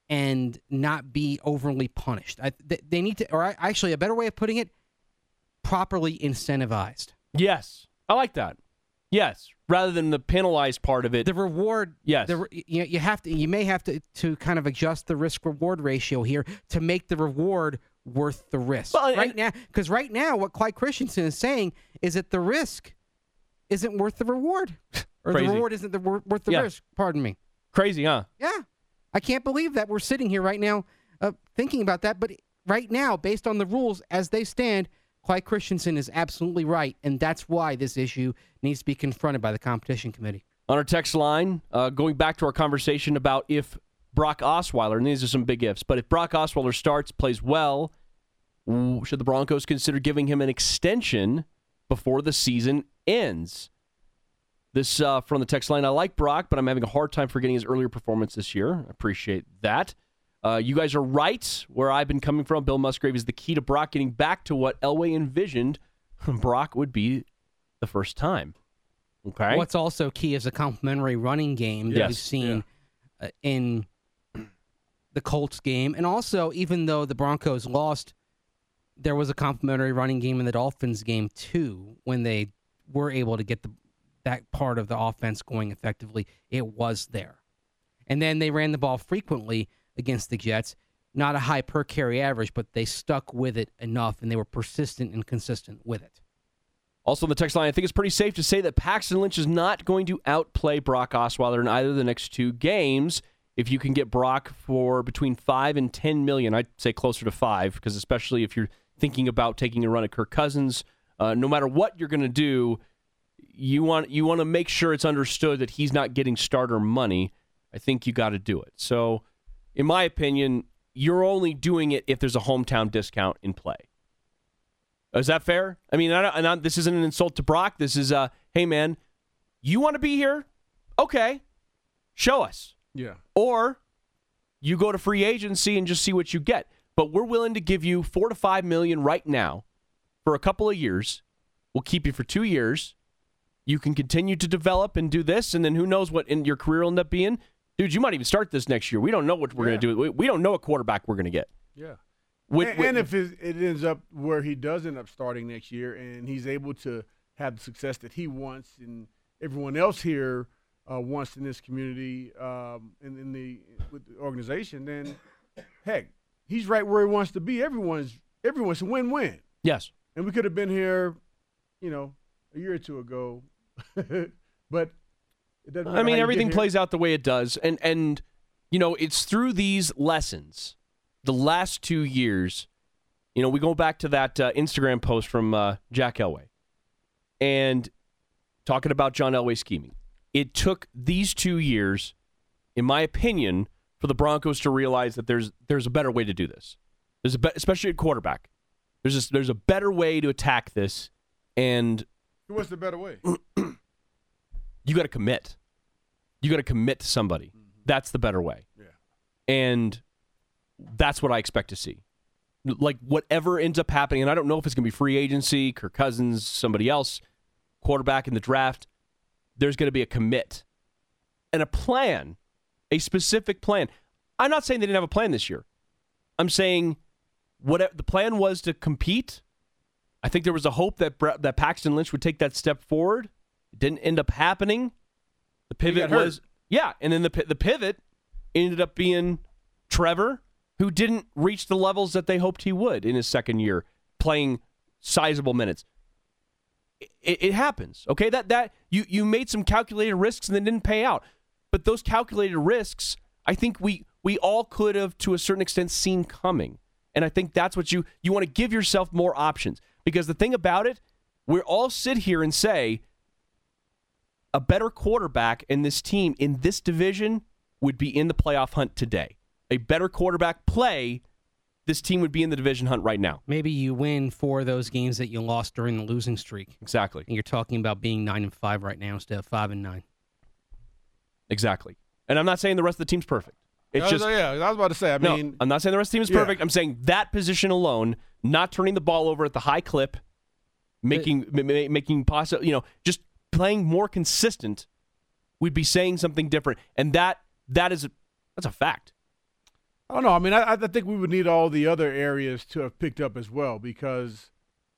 and not be overly punished. I, th- they need to, or actually, a better way of putting it, properly incentivized. Yes. I like that. Yes. Rather than the penalized part of it. The reward, Yes. The, you, you have to, you may have to to kind of adjust the risk reward ratio here to make the reward worth the risk. Well, and- right now, because right now, what Clyde Christensen is saying is that the risk isn't worth the reward, <laughs> or Crazy. the reward isn't the, worth the Yeah. risk. Pardon me. Crazy, huh? Yeah, I can't believe that we're sitting here right now uh, thinking about that. But right now, based on the rules as they stand, Clyde Christensen is absolutely right, and that's why this issue needs to be confronted by the competition committee. On our text line, uh, going back to our conversation about if Brock Osweiler, and these are some big ifs, but if Brock Osweiler starts, plays well, should the Broncos consider giving him an extension before the season ends? This uh, from the text line. I like Brock, but I'm having a hard time forgetting his earlier performance this year. I appreciate that. Uh, you guys are right where I've been coming from. Bill Musgrave is the key to Brock getting back to what Elway envisioned <laughs> Brock would be the first time. Okay. What's also key is a complementary running game that Yes. we've seen uh, in <clears throat> the Colts game, and also even though the Broncos lost, there was a complementary running game in the Dolphins game too when they were able to get the that part of the offense going effectively. It was there, and then they ran the ball frequently against the Jets. Not a high per carry average, but they stuck with it enough, and they were persistent and consistent with it. Also, on the text line, I think it's pretty safe to say that Paxton Lynch is not going to outplay Brock Osweiler in either of the next two games. If you can get Brock for between five and ten million, I'd say closer to five, because especially if you're thinking about taking a run at Kirk Cousins, uh, no matter what you're going to do, you want you want to make sure it's understood that he's not getting starter money. I think you got to do it. So, in my opinion, you're only doing it if there's a hometown discount in play. Is that fair? I mean, I, don't- and I, this isn't an insult to Brock. This is, uh, hey man, you want to be here? Okay, show us. Yeah. Or you go to free agency and just see what you get. But we're willing to give you four to five million right now for a couple of years. We'll keep you for two years. You can continue to develop and do this, and then who knows what in your career will end up being. Dude, you might even start this next year. We don't know what we're Yeah. going to do. We, we don't know what quarterback we're going to get. Yeah. With- and, with- and if it, it ends up where he does end up starting next year and he's able to have the success that he wants and everyone else here uh, wants in this community um, and in the with the organization, then heck, he's right where he wants to be. Everyone's everyone's a win-win. Yes. And we could have been here, you know, a year or two ago, <laughs> but. I mean, everything plays out the way it does, and and you know, it's through these lessons, the last two years. You know, we go back to that uh, Instagram post from uh, Jack Elway, and talking about John Elway scheming. It took these two years, in my opinion, for the Broncos to realize that there's there's a better way to do this. There's a be- especially at quarterback. There's a, there's a better way to attack this, and What's the better way? <clears throat> you got to commit. You got to commit to somebody. Mm-hmm. That's the better way. Yeah. And that's what I expect to see. Like whatever ends up happening, and I don't know if it's going to be free agency, Kirk Cousins, somebody else, quarterback in the draft. There's going to be a commit and a plan, a specific plan. I'm not saying they didn't have a plan this year. I'm saying what the plan was to compete. I think there was a hope that Bre- that Paxton Lynch would take that step forward. It didn't end up happening. The pivot got hurt. was yeah, and then the the pivot ended up being Trevor, who didn't reach the levels that they hoped he would in his second year, playing sizable minutes. It, it happens, okay? That that you you made some calculated risks and they didn't pay out, but those calculated risks, I think we we all could have to a certain extent seen coming, and I think that's what you you want to give yourself more options because the thing about it, we all sit here and say a better quarterback in this team in this division would be in the playoff hunt today. A better quarterback play, this team would be in the division hunt right now. Maybe you win four of those games that you lost during the losing streak. Exactly. And you're talking about being nine and five right now instead of five and nine. Exactly. And I'm not saying the rest of the team's perfect. It's was- just yeah, I was about to say. I no, mean, I'm not saying the rest of the team is Yeah. perfect. I'm saying that position alone, not turning the ball over at the high clip, making ma- ma- making possible, you know, just playing more consistent, we'd be saying something different. And that that is that's a fact. I don't know. I mean, I, I think we would need all the other areas to have picked up as well because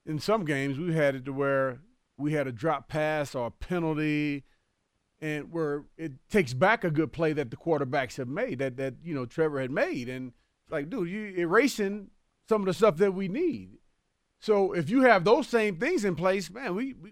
in some games we had it to where we had a drop pass or a penalty, and where it takes back a good play that the quarterbacks have made that that you know Trevor had made, and like, dude, you erasing some of the stuff that we need. So if you have those same things in place, man, we, we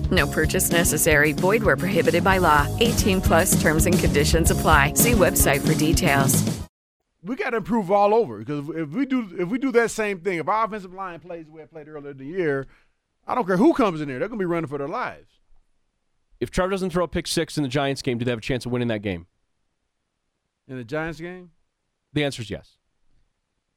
No purchase necessary. Void where prohibited by law. 18 plus terms and conditions apply. See website for details. we got to improve all over because if we do if we do that same thing, if our offensive line plays the way it played earlier in the year, I don't care who comes in there, they're going to be running for their lives. If Trevor doesn't throw a pick six in the Giants game, do they have a chance of winning that game? In the Giants game, The answer is yes.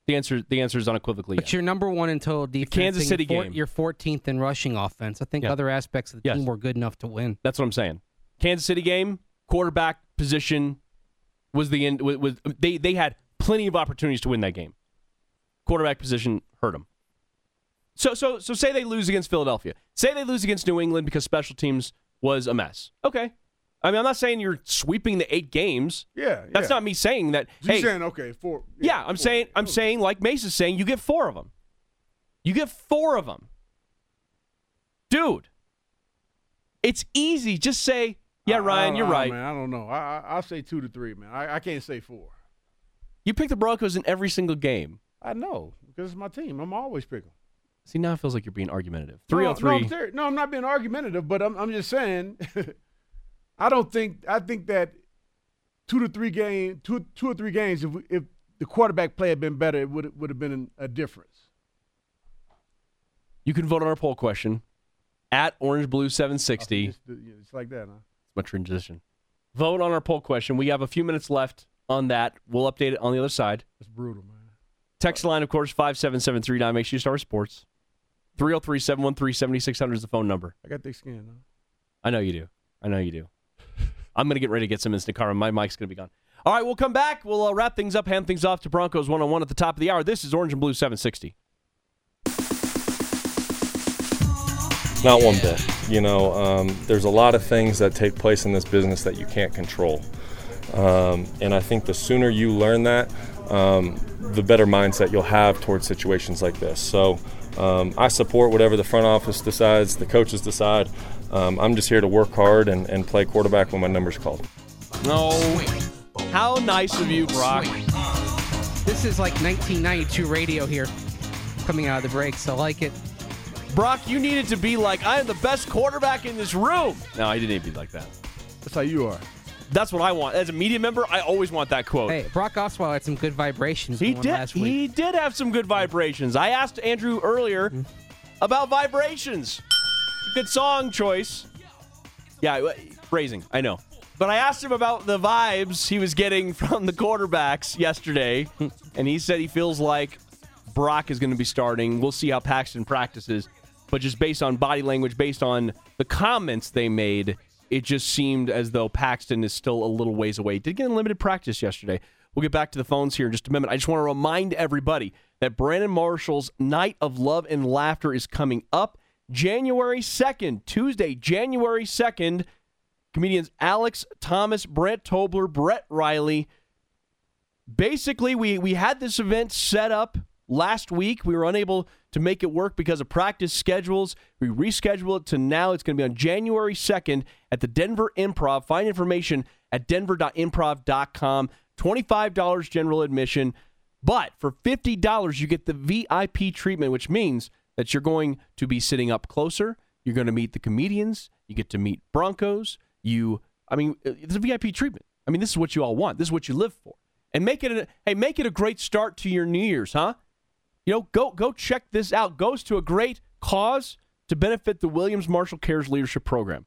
The answer the answer is unequivocally But yes. you're number one in total defense. Kansas City you're game. You're 14th in rushing offense. I think Yeah. other aspects of the Yes. team were good enough to win. That's what I'm saying. Kansas City game, quarterback position was the end. Was, was they they had plenty of opportunities to win that game. Quarterback position hurt them. So so so say they lose against Philadelphia. Say they lose against New England because special teams was a mess. Okay. I mean, I'm not saying you're sweeping the eight games. Yeah, That's yeah. not me saying that. So you're hey, saying okay, four. yeah, I'm saying I'm oh. saying like Mace's saying you get four of them. You get four of them. Dude. It's easy. Just say, "Yeah, I- Ryan, I- you're I- right." Man, I don't know. I, I I'll say two to three, man. I, I can't say four. You pick the Broncos in every single game. I know because it's my team. I'm always picking. See, now it feels like you're being argumentative. No, 303. No, I'm, serious. Oh no, I'm not being argumentative, but I'm, I'm just saying. <laughs> I don't think I think that two to three game, two two or three games. If we, if the quarterback play had been better, it would would have been a difference. You can vote on our poll question at Orange Blue 760. It's, it's like that, huh? It's my transition. Vote on our poll question. We have a few minutes left on that. We'll update it on the other side. It's brutal, man. Text line, of course, 57739. Make sure you start with sports. 303 713 7600 is the phone number. I got thick skin. Huh? I know you do. I know you do. I'm going to get ready to get some instant and my mic's going to be gone. All right, we'll come back. We'll uh, wrap things up, hand things off to Broncos one on one at the top of the hour. This is Orange and Blue 760. Not one bit. You know, um, there's a lot of things that take place in this business that you can't control. Um, and I think the sooner you learn that, um, the better mindset you'll have towards situations like this. So um, I support whatever the front office decides, the coaches decide. Um, I'm just here to work hard and, and play quarterback when my number's called. No. How nice of you, Brock. This is like 1992 radio here, coming out of the breaks. I like it. Brock, you needed to be like, I am the best quarterback in this room. No, I didn't need to be like that. That's how you are. That's what I want. As a media member, I always want that quote. Hey, Brock Osweiler had some good vibrations. He did. last week. He did have some good vibrations. I asked Andrew earlier about vibrations. Good song choice. Yeah, w- phrasing. I know. But I asked him about the vibes he was getting <laughs> from the quarterbacks yesterday, <laughs> and he said he feels like Brock is going to be starting. We'll see how Paxton practices, but just based on body language, based on the comments they made, it just seemed as though Paxton is still a little ways away. Did get in limited practice yesterday. We'll get back to the phones here in just a minute. I just want to remind everybody that Brandon Marshall's Night of Love and Laughter is coming up January 2nd, Tuesday, January 2nd. Comedians Alex Thomas, Brent Tobler, Brett Riley. Basically, we, we had this event set up last week. We were unable to make it work because of practice schedules. We rescheduled it to now. It's going to be on January 2nd at the Denver Improv. Find information at denver.improv.com. $25 general admission. But for $50, you get the VIP treatment, which means that you're going to be sitting up closer. You're going to meet the comedians. You get to meet Broncos. You, I mean, uh, it's a VIP treatment. I mean, this is what you all want. This is what you live for. And make it, a, hey, make it a great start to your New Year's, huh? You know, go go check this out. Goes to a great cause to benefit the Williams Marshall Cares Leadership Program.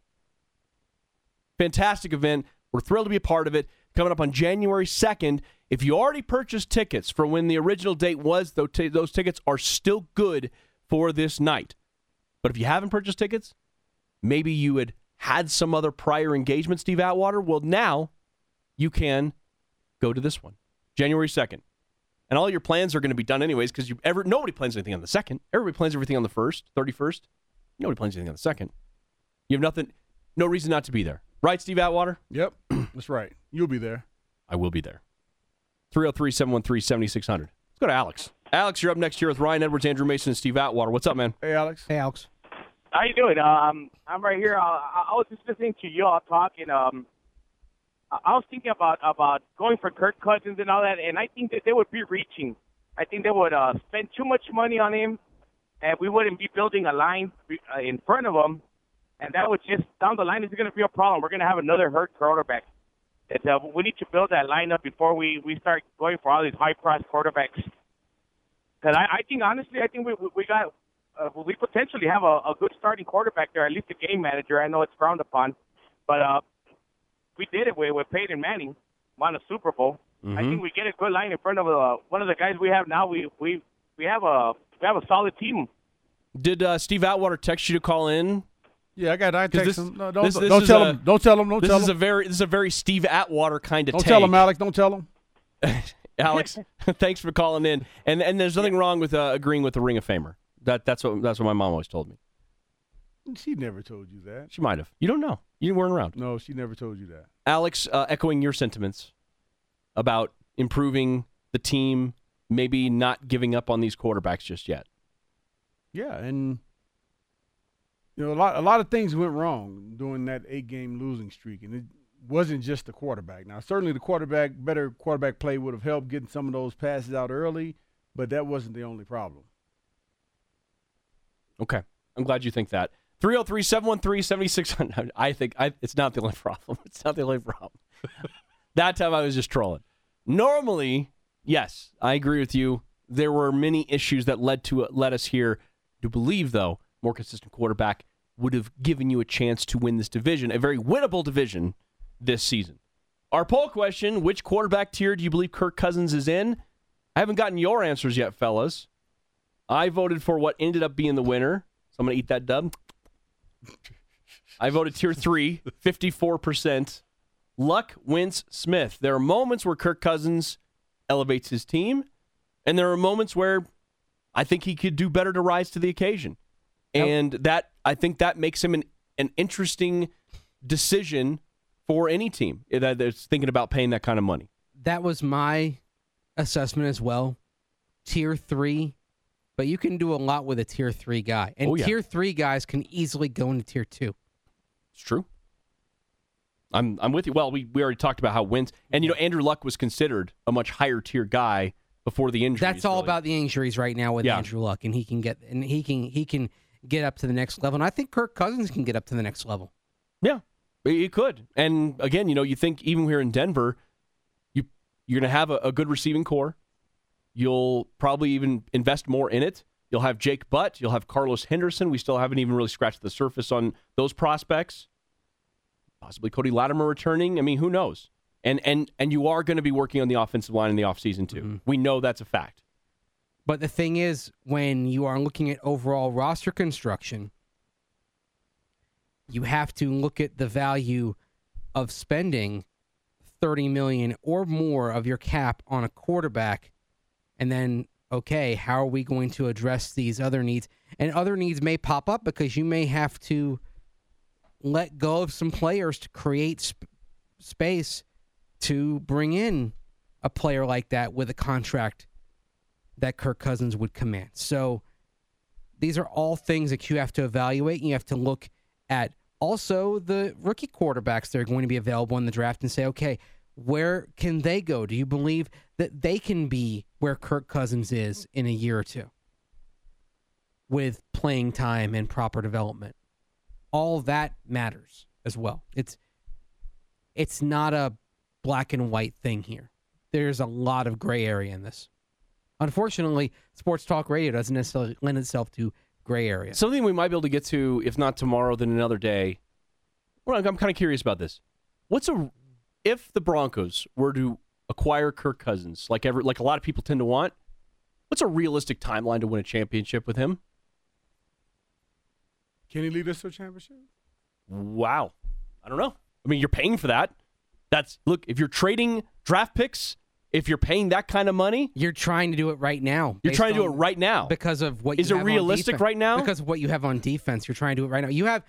Fantastic event. We're thrilled to be a part of it. Coming up on January 2nd. If you already purchased tickets for when the original date was, those tickets are still good for this night. But if you haven't purchased tickets, maybe you had had some other prior engagement, Steve Atwater. Well, now you can go to this one, January 2nd. And all your plans are going to be done anyways because you ever nobody plans anything on the second. Everybody plans everything on the first, 31st. Nobody plans anything on the second. You have nothing, no reason not to be there. Right, Steve Atwater? Yep, <clears throat> that's right. You'll be there. I will be there. 303 713 7600. Let's go to Alex. Alex, you're up next here with Ryan Edwards, Andrew Mason, and Steve Atwater. What's up, man? Hey, Alex. Hey, Alex. How you doing? Um, I'm right here. Uh, I, I was just listening to you all talking. Um, I I was thinking about about going for Kirk Cousins and all that, and I think that they would be reaching. I think they would uh, spend too much money on him, and we wouldn't be building a line uh, in front of him, and that would just down the line is going to be a problem. We're going to have another hurt quarterback. It's, uh, we need to build that lineup before we we start going for all these high price quarterbacks. Because I, I think honestly, I think we we- we got uh, we potentially have a, a good starting quarterback there, at least a game manager. I know it's frowned upon, but uh, we did it with, with Peyton Manning, won a Super Bowl. I Mhm. think we get a good line in front of uh, one of the guys we have now. We we we have a we have a solid team. Did uh, Steve Atwater text you to call in? Yeah, I got. I 'Cause text this- him. No, don't this- this don't tell a- him. Don't tell him. Don't this tell is him. a very this is a very Steve Atwater kind of don't take. tell him, Alex. Don't tell him. <laughs> Alex, <laughs> thanks for calling in. And and there's nothing wrong with uh, agreeing with the Ring of Famer. That that's what that's what my mom always told me. She never told you that. She might have. You don't know. You weren't around. No, she never told you that. Alex, uh, echoing your sentiments about improving the team, maybe not giving up on these quarterbacks just yet. Yeah, and you know a lot a lot of things went wrong during that eight game losing streak, and it wasn't just the quarterback. Now, certainly the quarterback better quarterback play would have helped getting some of those passes out early, but that wasn't the only problem. Okay. I'm glad you think that. 303 713 7600. I think I, it's not the only <laughs> problem. It's not the only problem. <laughs> that time I was just trolling. Normally, yes, I agree with you. There were many issues that led to led us here to believe, though, more consistent quarterback would have given you a chance to win this division, a very winnable division this season. Our poll question which quarterback tier do you believe Kirk Cousins is in? I haven't gotten your answers yet, fellas. I voted for what ended up being the winner. So I'm going to eat that dub. I voted tier three, 54%. Luck, Wentz, Smith. There are moments where Kirk Cousins elevates his team, and there are moments where I think he could do better to rise to the occasion. And that I think that makes him an, an interesting decision for any team that's thinking about paying that kind of money. That was my assessment as well. Tier three, but you can do a lot with a tier three guy, and Oh, yeah. tier three guys can easily go into tier two. It's true. I'm I'm with you. Well, we, we already talked about how wins, and you know Andrew Luck was considered a much higher tier guy before the injury. That's all about the injuries right now with Yeah. Andrew Luck, and he can get and he can he can get up to the next level. And I think Kirk Cousins can get up to the next level. Yeah, It could. And again, you know, you think even here in Denver, you you're going to have a, a good receiving corps. You'll probably even invest more in it. You'll have Jake Butt. You'll have Carlos Henderson. We still haven't even really scratched the surface on those prospects. Possibly Cody Latimer returning. I mean, who knows? And and and you are going to be working on the offensive line in the offseason too. Mm-hmm. We know that's a fact. But the thing is, when you are looking at overall roster construction, you have to look at the value of spending 30 million or more of your cap on a quarterback and then okay, how are we going to address these other needs? And other needs may pop up because you may have to let go of some players to create sp- space to bring in a player like that with a contract that Kirk Cousins would command. So these are all things that you have to evaluate. You have to look at also the rookie quarterbacks that are going to be available in the draft and say, okay, where can they go? Do you believe that they can be where Kirk Cousins is in a year or two with playing time and proper development? All that matters as well. It's it's not a black and white thing here. There's a lot of gray area in this. Unfortunately, sports talk radio doesn't necessarily lend itself to gray area. Something we might be able to get to, if not tomorrow, then another day. Well, I'm kind of curious about this. What's a if the Broncos were to acquire Kirk Cousins, like every like a lot of people tend to want? What's a realistic timeline to win a championship with him? Can he lead us to a championship? Wow, I don't know. I mean, you're paying for that. That's look. If you're trading draft picks, if you're paying that kind of money, you're trying to do it right now. You're trying to do it right now because of what Is you it have realistic right now? Because of what you have on defense, you're trying to do it right now. You have,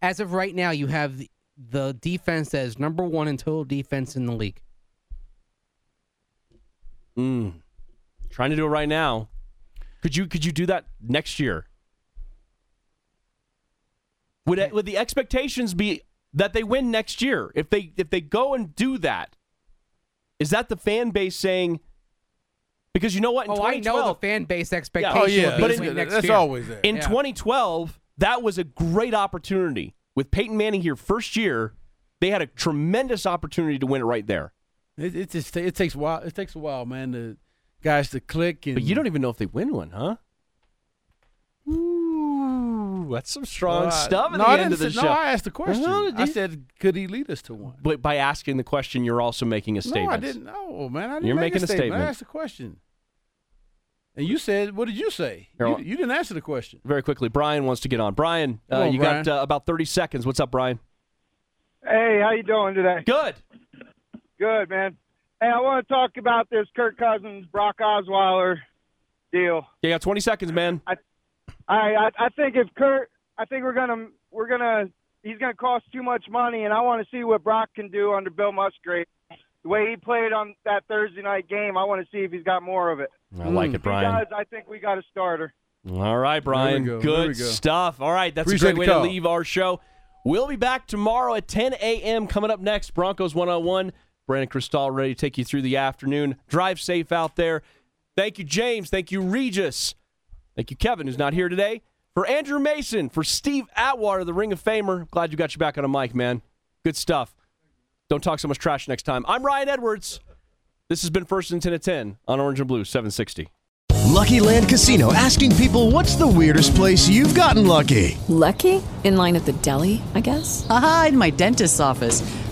as of right now, you have the, defense that is number one in total defense in the league. Mm. Trying to do it right now. Could you could you do that next year? Would would the expectations be that they win next year? If they if they go and do that, is that the fan base saying? Because you know what? In Oh, I know the 2012 fan base Yeah. expectation. Oh, will be but in, win next that's year. always there. in Yeah. 2012, that was a great opportunity with Peyton Manning here first year. They had a tremendous opportunity to win it right there. It, it just it takes a while. It takes a while, man. The guys to click and But you don't even know if they win one, huh? Ooh, that's some strong Well, I- stuff at no, the I end of the say- show. No, I asked the question. Well, I said, could he lead us to one? But by asking the question, you're also making a statement. No, I didn't know, man. I didn't You're make making a statement. statement. I asked the question. And you said, what did you say? You, you didn't answer the question. Very quickly, Brian wants to get on. Brian, uh, on, you Brian. got uh, about 30 seconds. What's up, Brian? Hey, how you doing today? Good. Good, man. Hey, I want to talk about this Kirk Cousins, Brock Osweiler deal. You got 20 seconds, man. I, I, I think if Kurt, I think we're gonna, we're gonna, he's gonna cost too much money, and I want to see what Brock can do under Bill Musgrave. The way he played on that Thursday night game, I want to see if he's got more of it. I like it, If Brian. He does, I think we got a starter. All right, Brian. go. Good go. stuff. All right, that's Appreciate a great way call. to leave our show. We'll be back tomorrow at 10 a.m. Coming up next, Broncos 101. Brandon Krisztal ready to take you through the afternoon. Drive safe out there. Thank you, James. Thank you, Regis. Thank you, Kevin, who's not here today. For Andrew Mason, for Steve Atwater, the Ring of Famer. Glad you got you back on a mic, man. Good stuff. Don't talk so much trash next time. I'm Ryan Edwards. This has been First and 10 at 10 on Orange and Blue 760. Lucky Land Casino asking people what's the weirdest place you've gotten lucky? Lucky? In line at the deli, I guess? Aha, in my dentist's office.